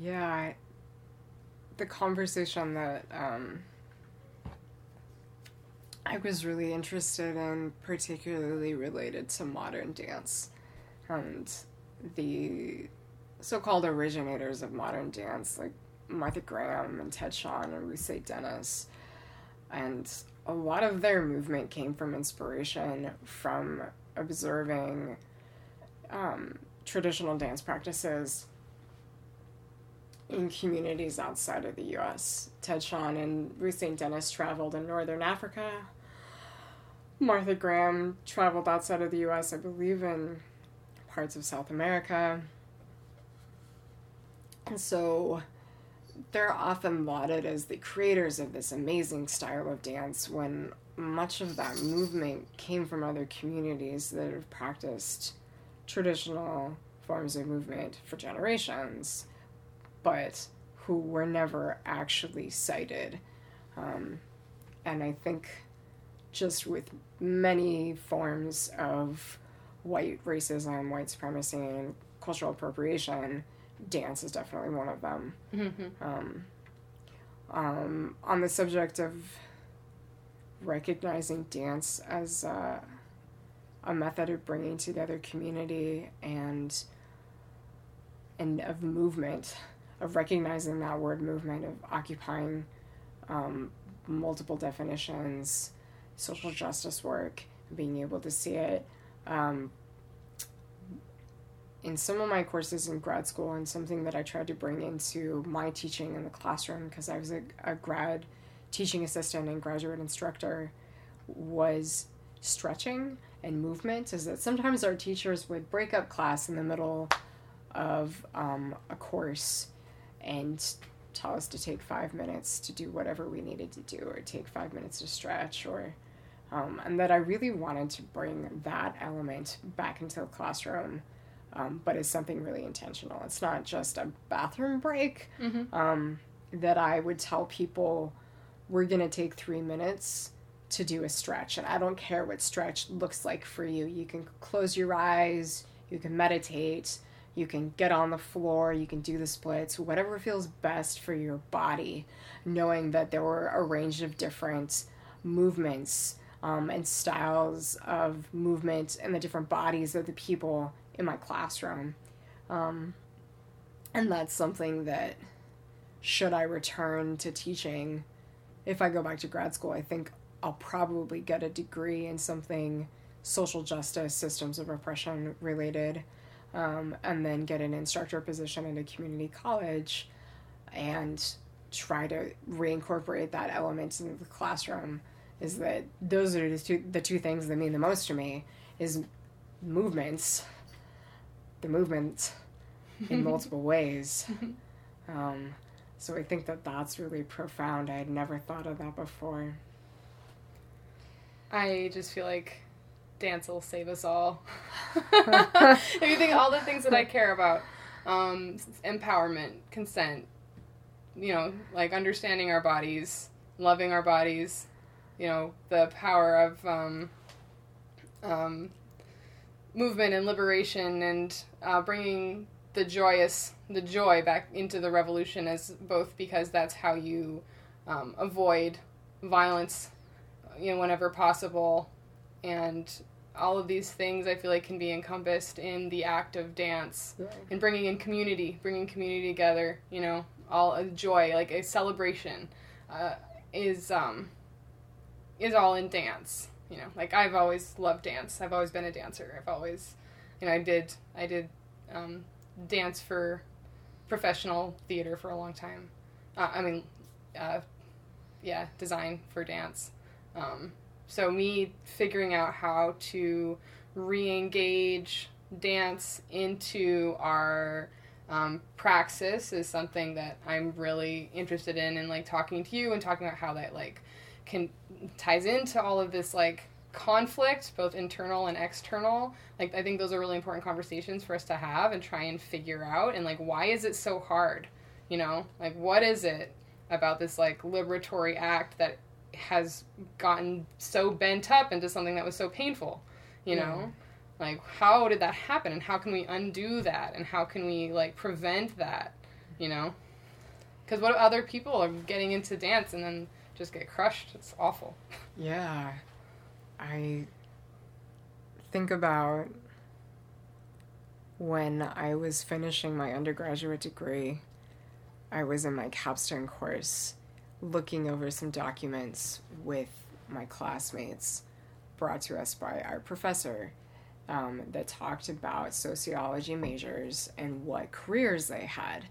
Yeah. I, the conversation that um, I was really interested in, particularly related to modern dance and the so called originators of modern dance, like Martha Graham and Ted Shawn and St. Denis. And a lot of their movement came from inspiration from observing um, traditional dance practices in communities outside of the US. Ted Shawn and Ruth St. Denis traveled in Northern Africa. Martha Graham traveled outside of the US, I believe, in parts of South America. And so they're often lauded as the creators of this amazing style of dance when much of that movement came from other communities that have practiced traditional forms of movement for generations, but who were never actually cited. Um, and I think just with many forms of white racism, white supremacy, and cultural appropriation, dance is definitely one of them. Um, um, on the subject of recognizing dance as uh, a method of bringing together community and and of movement, of recognizing that word movement, of occupying um, multiple definitions, social justice work, being able to see it. Um, in some of my courses in grad school, and something that I tried to bring into my teaching in the classroom, because I was a, a grad teaching assistant and graduate instructor, was stretching and movement. Is that sometimes our teachers would break up class in the middle of um, a course and tell us to take five minutes to do whatever we needed to do, or take five minutes to stretch, or um, and that I really wanted to bring that element back into the classroom, um, but it's something really intentional. It's not just a bathroom break. Mhm. Um, that I would tell people, we're gonna take three minutes to do a stretch, and I don't care what stretch looks like for you. You can close your eyes, you can meditate, you can get on the floor, you can do the splits, whatever feels best for your body, knowing that there were a range of different movements um, and styles of movement and the different bodies of the people in my classroom. Um, and that's something that, should I return to teaching, if I go back to grad school, I think I'll probably get a degree in something social justice, systems of oppression related, um, and then get an instructor position at a community college and try to reincorporate that element into the classroom is that those are the two the two things that mean the most to me is movements the movement in multiple ways. Um, so i think that that's really profound. I had never thought of that before. I just feel like dance will save us all. if you think all the things that I care about, um, empowerment, consent, you know, like understanding our bodies, loving our bodies, you know, the power of um, um, movement and liberation and uh, bringing the joyous, the joy back into the revolution as both because that's how you um, avoid violence you know whenever possible and all of these things i feel like can be encompassed in the act of dance and bringing in community bringing community together you know all a joy like a celebration uh, is um is all in dance you know? Like i've always loved dance. I've always been a dancer. I've always you know i did i did um, dance for professional theater for a long time. Uh, i mean uh, yeah design for dance. Um, so me figuring out how to re-engage dance into our um, praxis is something that I'm really interested in, and like talking to you and talking about how that like can ties into all of this like conflict, both internal and external. Like I think those are really important conversations for us to have and try and figure out. And like, why is it so hard? You know, like what is it about this like liberatory act that has gotten so bent up into something that was so painful? You Yeah. know like how did that happen and how can we undo that and how can we like prevent that you know because what if other people are getting into dance and then just get crushed it's awful Yeah. I think about when I was finishing my undergraduate degree, I was in my capstone course looking over some documents with my classmates brought to us by our professor um, that talked about sociology majors and what careers they had.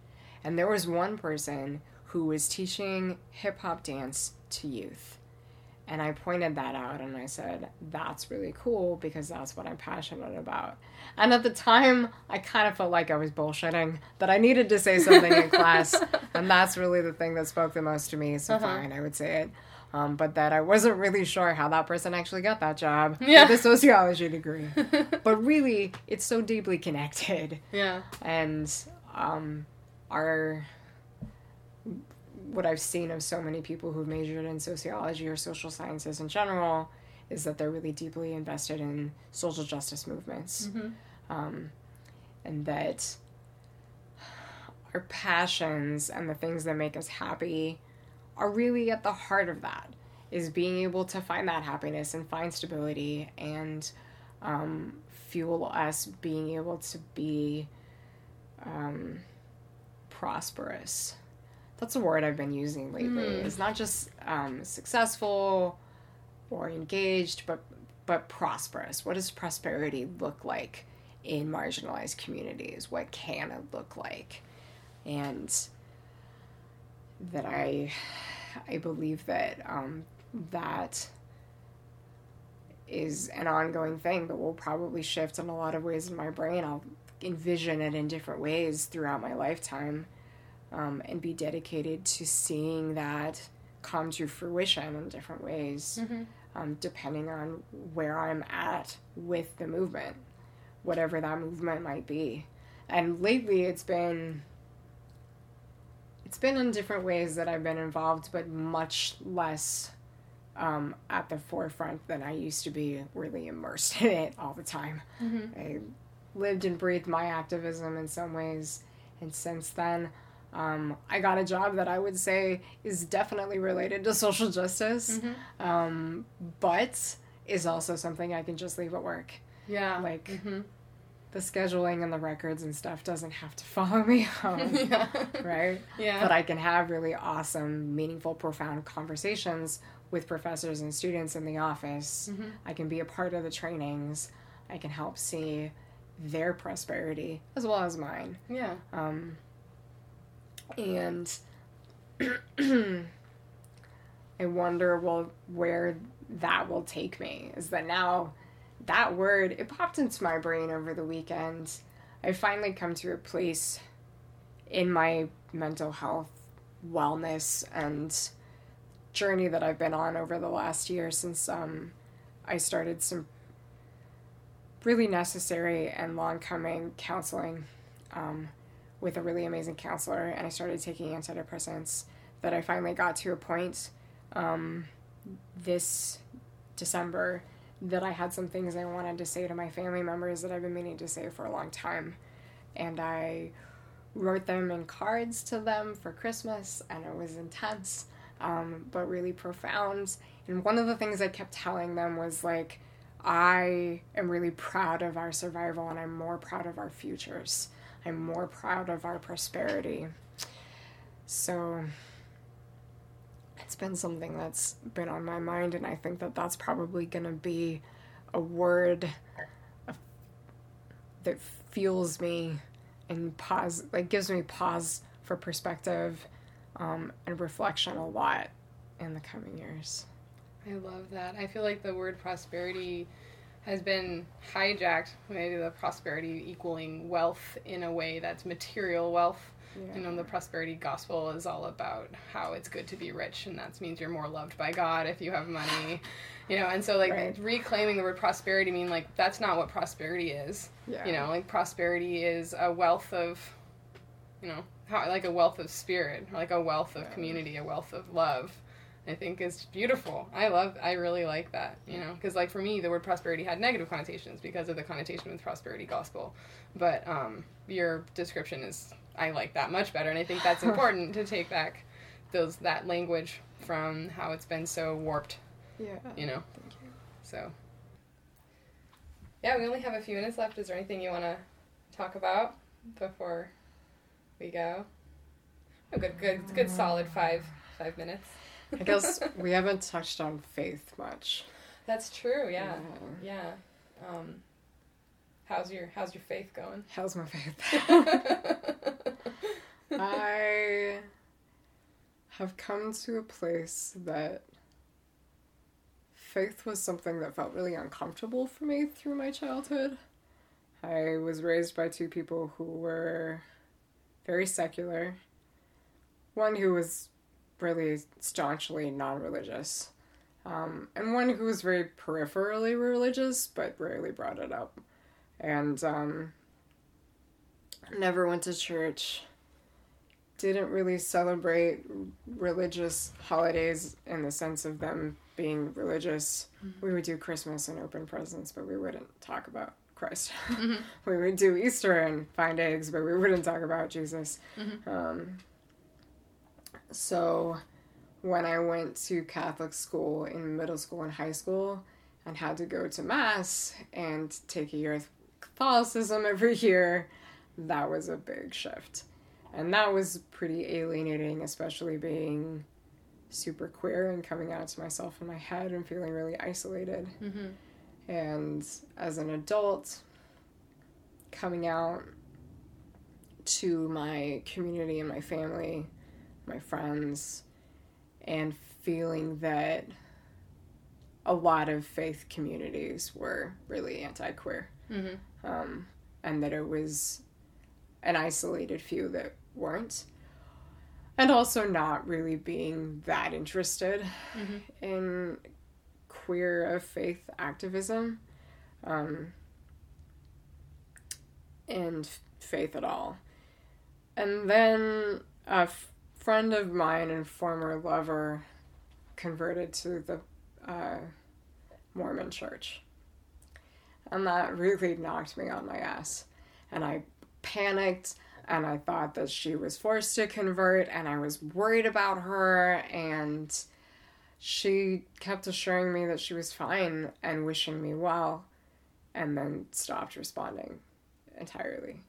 And there was one person who was teaching hip hop dance to youth. And I pointed that out and I said, that's really cool because that's what I'm passionate about. And at the time, I kind of felt like I was bullshitting, that I needed to say something in class. And that's really the thing that spoke the most to me. So Uh-huh. fine, I would say it. Um, but that I wasn't really sure how that person actually got that job Yeah. with a sociology degree. but really, it's so deeply connected yeah and um, our what I've seen of so many people who've majored in sociology or social sciences in general is that they're really deeply invested in social justice movements, Mhm. um, and that our passions and the things that make us happy are really at the heart of that. Is being able to find that happiness and find stability and um, fuel us being able to be um, prosperous. That's a word I've been using lately. Mm. It's not just um, successful or engaged, but but prosperous. What does prosperity look like in marginalized communities? What can it look like? And that I I believe that um, that is an ongoing thing that will probably shift in a lot of ways in my brain. I'll envision it in different ways throughout my lifetime um, and be dedicated to seeing that come to fruition in different ways, Mhm. um, depending on where I'm at with the movement, whatever that movement might be. And lately, it's been it's been in different ways that I've been involved, but much less um, at the forefront than I used to be really immersed in it all the time. Mhm. I lived and breathed my activism in some ways, and since then, um, I got a job that I would say is definitely related to social justice, Mhm. um, but is also something I can just leave at work. yeah Like, Mhm. The scheduling and the records and stuff doesn't have to follow me home, yeah right? yeah but I can have really awesome, meaningful, profound conversations with professors and students in the office. Mhm. I can be a part of the trainings. I can help see their prosperity as well as mine. yeah Um, and I wonder, well, where that will take me. Is that now that word, it popped into my brain over the weekend. I finally come to a place in my mental health, wellness, and journey that I've been on over the last year since um, I started some really necessary and long coming counseling um, with a really amazing counselor, and I started taking antidepressants. That I finally got to a point um, this December that I had some things I wanted to say to my family members that I've been meaning to say for a long time. And I wrote them in cards to them for Christmas, and it was intense, um, but really profound. And one of the things I kept telling them was like, I am really proud of our survival, and I'm more proud of our futures. I'm more proud of our prosperity. So it's been something that's been on my mind, and I think that that's probably going to be a word that fuels me and pause, like gives me pause for perspective um, and reflection a lot in the coming years. I love that. I feel like the word prosperity has been hijacked, maybe the prosperity equaling wealth in a way that's material wealth. Yeah. You know, the prosperity gospel is all about how it's good to be rich, and that means you're more loved by God if you have money. You know, and so like Right. reclaiming the word prosperity mean like that's not what prosperity is. Yeah. You know, like prosperity is a wealth of, you know, how, like a wealth of spirit, like a wealth of Yeah. community, a wealth of love. I think is beautiful. I love. I really like that. You know, because like for me, the word prosperity had negative connotations because of the connotation with prosperity gospel. But um, your description is I like that much better, and I think that's important to take back those that language from how it's been so warped. Yeah. You know. Thank you. So, yeah, we only have a few minutes left. Is there anything you want to talk about before we go? A good, good, good, solid five five minutes. I guess we haven't touched on faith much. that's true. Yeah, yeah. Um, how's your How's your faith going? How's my faith? I have come to a place that faith was something that felt really uncomfortable for me through my childhood. I was raised by two people who were very secular. One who was really staunchly non religious, um, and one who was very peripherally religious but rarely brought it up. And um, never went to church, didn't really celebrate religious holidays in the sense of them being religious. We would do Christmas and open presents, but we wouldn't talk about Christ. we would do Easter and find eggs, but we wouldn't talk about Jesus. Um, so when I went to Catholic school in middle school and high school and had to go to Mass and take a year of Catholicism every year, that was a big shift. And that was pretty alienating, especially being super queer and coming out to myself in my head and feeling really isolated. mm-hmm. And as an adult, coming out to my community and my family, my friends, and feeling that a lot of faith communities were really anti queer. Mm-hmm. Um, and that it was an isolated few that weren't. And also not really being that interested Mhm. in queer of faith activism um, and faith at all. And then a f- friend of mine and former lover converted to the uh, Mormon church. And that really knocked me on my ass. And I panicked and I thought that she was forced to convert and I was worried about her and she kept assuring me that she was fine and wishing me well and then stopped responding entirely.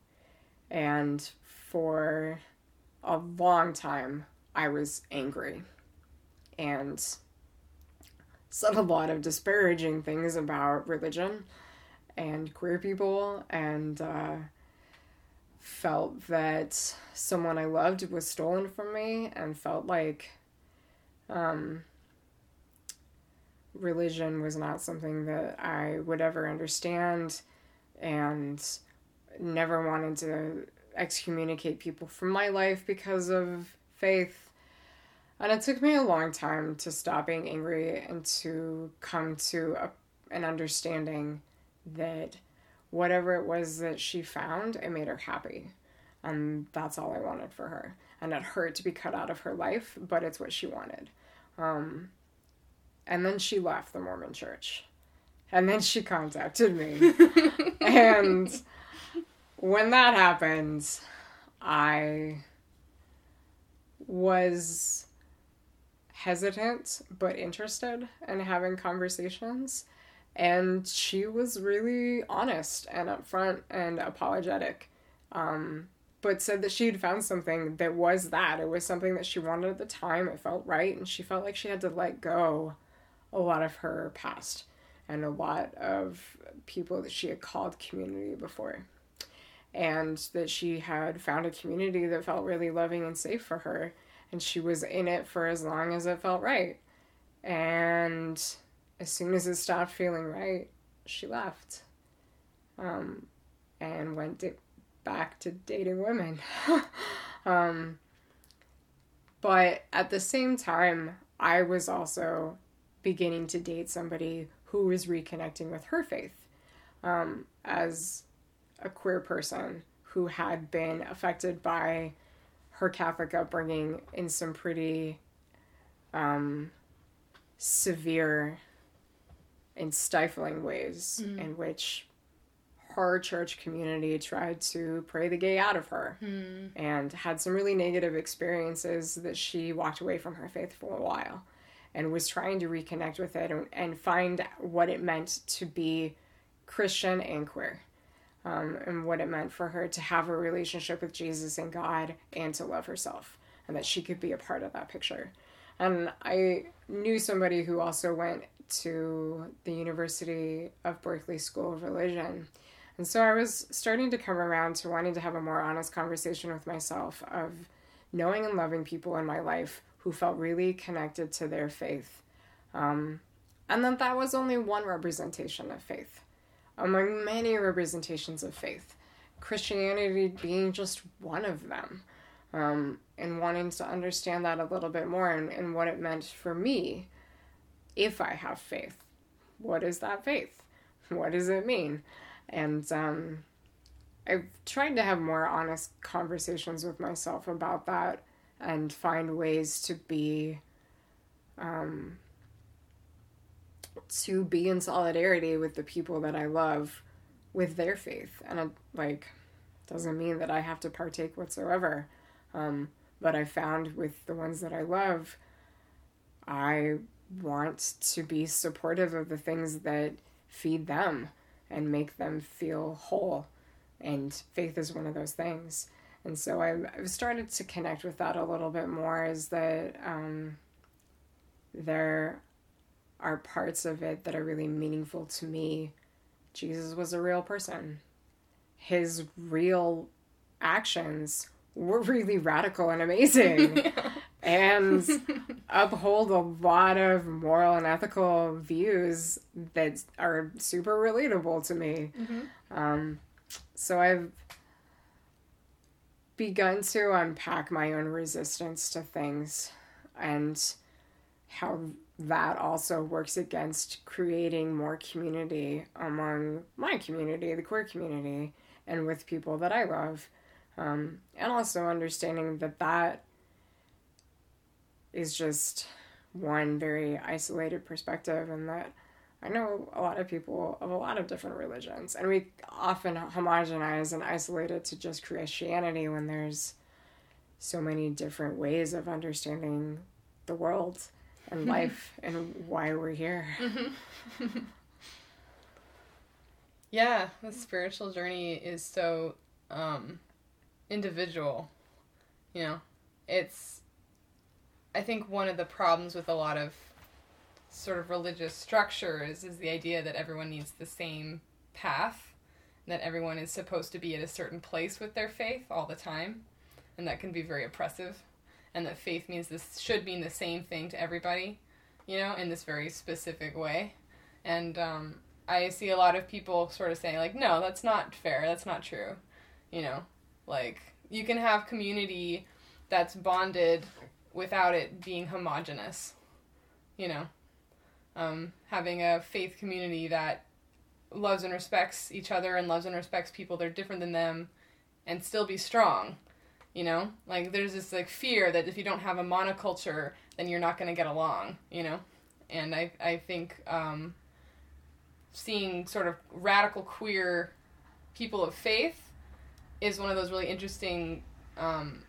And for a long time I was angry. And said a lot of disparaging things about religion and queer people and uh, felt that someone I loved was stolen from me and felt like um, religion was not something that I would ever understand and never wanted to excommunicate people from my life because of faith. And it took me a long time to stop being angry and to come to a, an understanding that whatever it was that she found, it made her happy. And that's all I wanted for her. And it hurt to be cut out of her life, but it's what she wanted. Um, and then she left the Mormon church. And then she contacted me. and when that happened, I was hesitant but interested in having conversations. And she was really honest and upfront and apologetic. Um, but said that she had found something that was that. It was something that she wanted at the time. It felt right. And she felt like she had to let go a lot of her past and a lot of people that she had called community before. And that she had found a community that felt really loving and safe for her. And she was in it for as long as it felt right. And as soon as it stopped feeling right, she left. Um, and went di- back to dating women. um, but at the same time, I was also beginning to date somebody who was reconnecting with her faith um, as a queer person who had been affected by her Catholic upbringing in some pretty um, severe and stifling ways, mm. in which her church community tried to pray the gay out of her mm. and had some really negative experiences that she walked away from her faith for a while and was trying to reconnect with it and, and find what it meant to be Christian and queer. Um, and what it meant for her to have a relationship with Jesus and God and to love herself, and that she could be a part of that picture. And I knew somebody who also went to the University of Berkeley School of Religion. And so I was starting to come around to wanting to have a more honest conversation with myself of knowing and loving people in my life who felt really connected to their faith. Um, and then that was only one representation of faith among many representations of faith, Christianity being just one of them. Um, and wanting to understand that a little bit more and, and what it meant for me if I have faith. What is that faith? What does it mean? And um, I've tried to have more honest conversations with myself about that and find ways to be um, to be in solidarity with the people that I love with their faith. And it, like, doesn't mean that I have to partake whatsoever. Um, but I found with the ones that I love, I want to be supportive of the things that feed them and make them feel whole. And faith is one of those things. And so I've, started to connect with that a little bit more is that um, there are parts of it that are really meaningful to me. Jesus was a real person. His real actions were really radical and amazing and uphold a lot of moral and ethical views that are super relatable to me. Mm-hmm. Um, so I've begun to unpack my own resistance to things and how that also works against creating more community among my community, the queer community, and with people that I love. Um, and also understanding that that is just one very isolated perspective, and that I know a lot of people of a lot of different religions, and we often homogenize and isolate it to just Christianity when there's so many different ways of understanding the world and life and why we're here. yeah, the spiritual journey is so um, individual. You know, it's. I think one of the problems with a lot of sort of religious structures is the idea that everyone needs the same path, that everyone is supposed to be at a certain place with their faith all the time, and that can be very oppressive and that faith means this should mean the same thing to everybody, you know, in this very specific way. And um, I see a lot of people sort of saying, like, no, that's not fair. That's not true. You know, like, you can have community that's bonded without it being homogenous. You know, um, having a faith community that loves and respects each other and loves and respects people that are different than them and still be strong you know? Like there's this like fear that if you don't have a monoculture then you're not going to get along you know? And i i think um, seeing sort of radical queer people of faith is one of those really interesting um,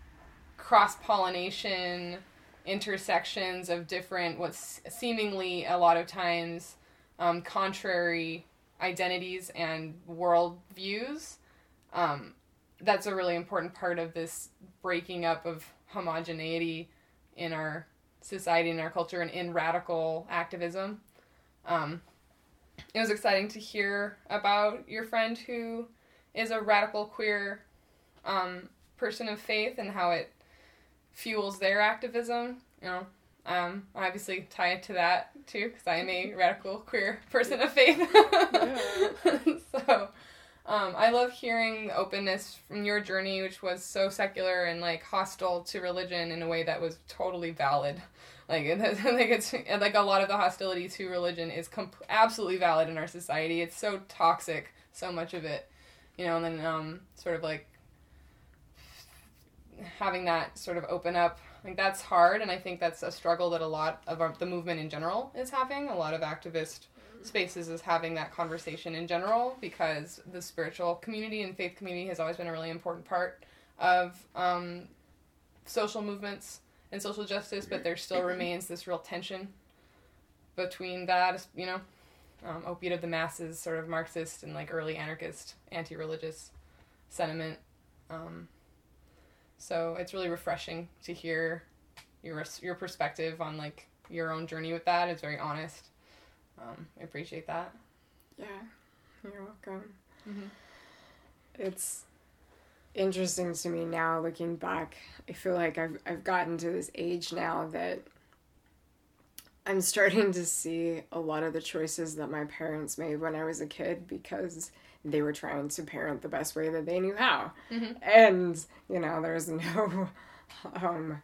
cross pollination intersections of different what's seemingly a lot of times um, contrary identities and world views um, that's a really important part of this breaking up of homogeneity in our society and our culture and in radical activism. Um, it was exciting to hear about your friend who is a radical queer um, person of faith and how it fuels their activism. You know, Um, obviously tie it to that too, because I am a radical queer person of faith. so, um, I love hearing openness from your journey, which was so secular and like hostile to religion in a way that was totally valid. Like, like it's like a lot of the hostility to religion is comp- absolutely valid in our society. It's so toxic, so much of it, you know. And then um, sort of like having that sort of open up like that's hard and i think that's a struggle that a lot of our, the movement in general is having a lot of activist spaces is having that conversation in general because the spiritual community and faith community has always been a really important part of um, social movements and social justice but there still remains this real tension between that you know um, opiate of the masses sort of marxist and like early anarchist anti-religious sentiment um, so it's really refreshing to hear your your perspective on like your own journey with that. It's very honest. Um, I appreciate that. Yeah, you're welcome. Mm-hmm. It's interesting to me now looking back. I feel like I've I've gotten to this age now that I'm starting to see a lot of the choices that my parents made when I was a kid because they were trying to parent the best way that they knew how. Mm-hmm. And, you know, there's no um,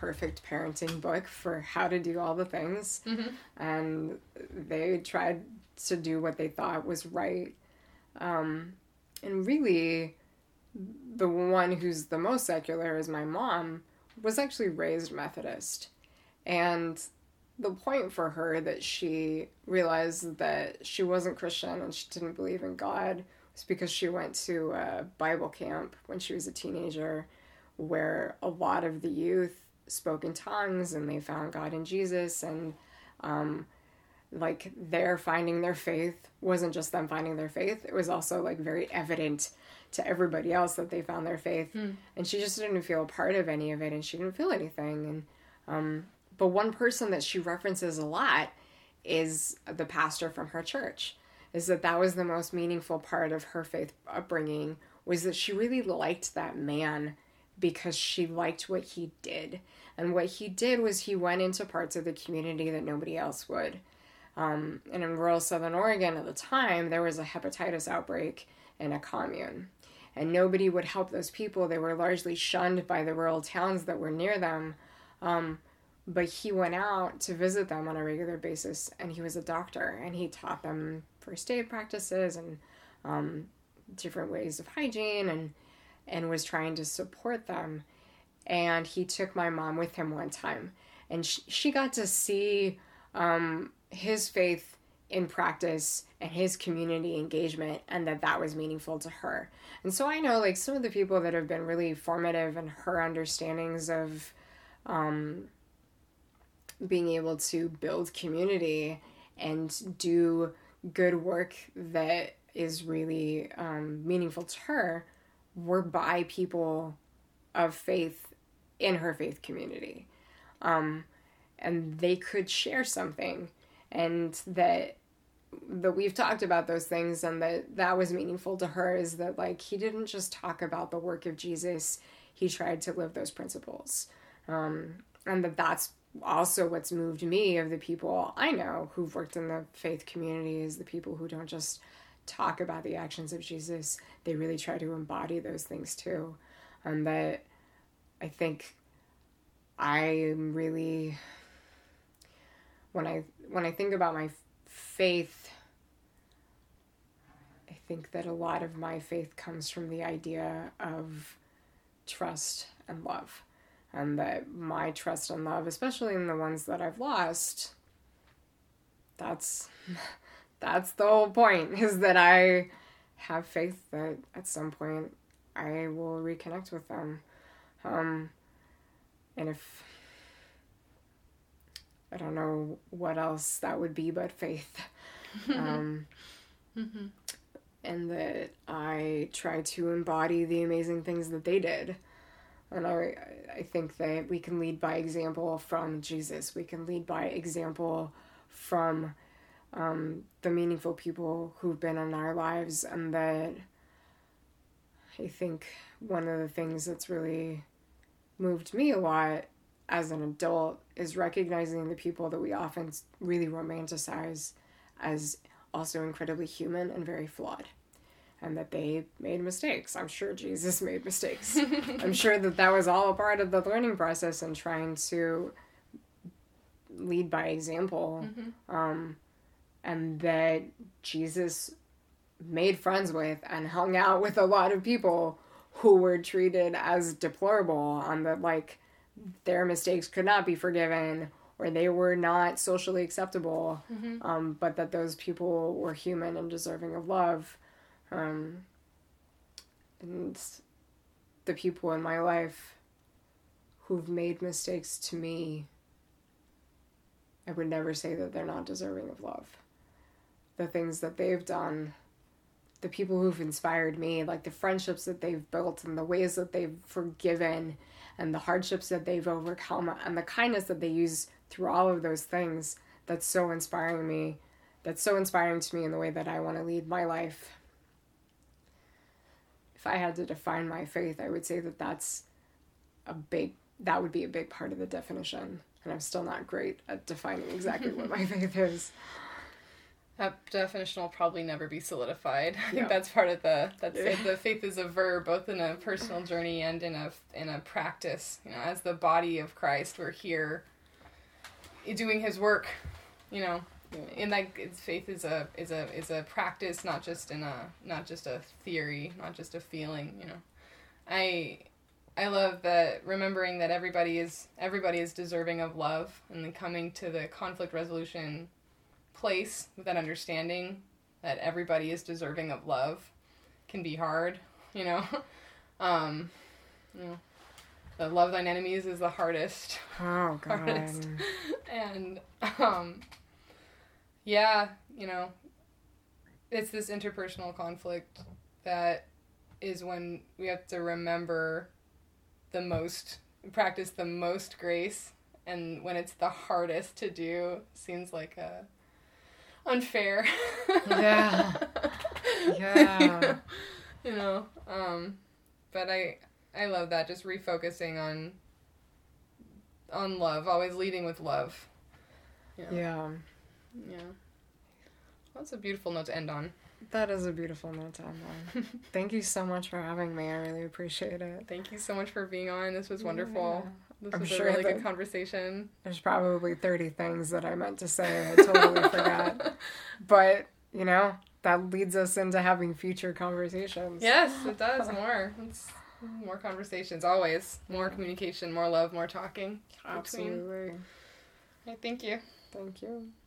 perfect parenting book for how to do all the things. Mm-hmm. And they tried to do what they thought was right. Um, and really, the one who's the most secular is my mom, was actually raised Methodist. And the point for her that she realized that she wasn't Christian and she didn't believe in God was because she went to a Bible camp when she was a teenager where a lot of the youth spoke in tongues and they found God in Jesus and um, like their finding their faith wasn't just them finding their faith it was also like very evident to everybody else that they found their faith mm. and she just didn't feel a part of any of it and she didn't feel anything and um, but one person that she references a lot is the pastor from her church. Is that that was the most meaningful part of her faith upbringing was that she really liked that man because she liked what he did. And what he did was he went into parts of the community that nobody else would. Um, and in rural southern Oregon at the time, there was a hepatitis outbreak in a commune. And nobody would help those people. They were largely shunned by the rural towns that were near them. Um, but he went out to visit them on a regular basis and he was a doctor and he taught them first aid practices and um, different ways of hygiene and and was trying to support them. And he took my mom with him one time and she, she got to see um, his faith in practice and his community engagement and that that was meaningful to her. And so i know like some of the people that have been really formative in her understandings of um, being able to build community and do good work that is really um, meaningful to her were by people of faith in her faith community. Um, and they could share something and that that we've talked about those things and that that was meaningful to her is that like he didn't just talk about the work of jesus he tried to live those principles um, and that that's also what's moved me of the people I know who've worked in the faith community is the people who don't just talk about the actions of Jesus, they really try to embody those things too. Um, and that I think I'm really when I when I think about my faith I think that a lot of my faith comes from the idea of trust and love um, and that my trust and love, especially in the ones that I've lost, that's that's the whole point is that I have faith that at some point I will reconnect with them. Um, and if I don't know what else that would be but faith. um, mm-hmm. And that I try to embody the amazing things that they did. And I, I think that we can lead by example from Jesus. We can lead by example from um, the meaningful people who've been in our lives. And that I think one of the things that's really moved me a lot as an adult is recognizing the people that we often really romanticize as also incredibly human and very flawed and that they made mistakes. I'm sure Jesus made mistakes. I'm sure that that was all a part of the learning process and trying to lead by example. Mm-hmm. Um, and that Jesus made friends with and hung out with a lot of people who were treated as deplorable and that like their mistakes could not be forgiven or they were not socially acceptable Mm-hmm. um, but that those people were human and deserving of love um, and the people in my life who've made mistakes to me i would never say that they're not deserving of love the things that they've done the people who've inspired me, like the friendships that they've built and the ways that they've forgiven and the hardships that they've overcome and the kindness that they use through all of those things, that's so inspiring me. That's so inspiring to me in the way that I want to lead my life. If I had to define my faith, I would say that that's a big, that would be a big part of the definition. And I'm still not great at defining exactly what my faith is. That definition will probably never be solidified. I think Yeah. that's part of the that's Yeah. the faith is a verb, both in a personal journey and in a in a practice. You know, as the body of Christ, we're here doing His work. You know, and like it's, faith is a is a is a practice, not just in a not just a theory, not just a feeling. You know, I I love that remembering that everybody is everybody is deserving of love, and then coming to the conflict resolution place with that understanding that everybody is deserving of love can be hard, you know. um, you know, the love thine enemies is the hardest, Oh, God. Hardest. and um, yeah, you know, it's this interpersonal conflict that is when we have to remember the most practice the most grace and when it's the hardest to do seems like a unfair Yeah. Yeah. you know um but i i love that just refocusing on on love always leading with love you know? Yeah. yeah that's a beautiful note to end on That is a beautiful note to end on. Thank you so much for having me. I really appreciate it. thank you so much for being on this was wonderful this I'm was sure a really good conversation There's probably 30 things that I meant to say I totally forgot. But, you know, that leads us into having future conversations. yes it does more it's more conversations always more communication more love more talking Absolutely. Okay, thank you Thank you.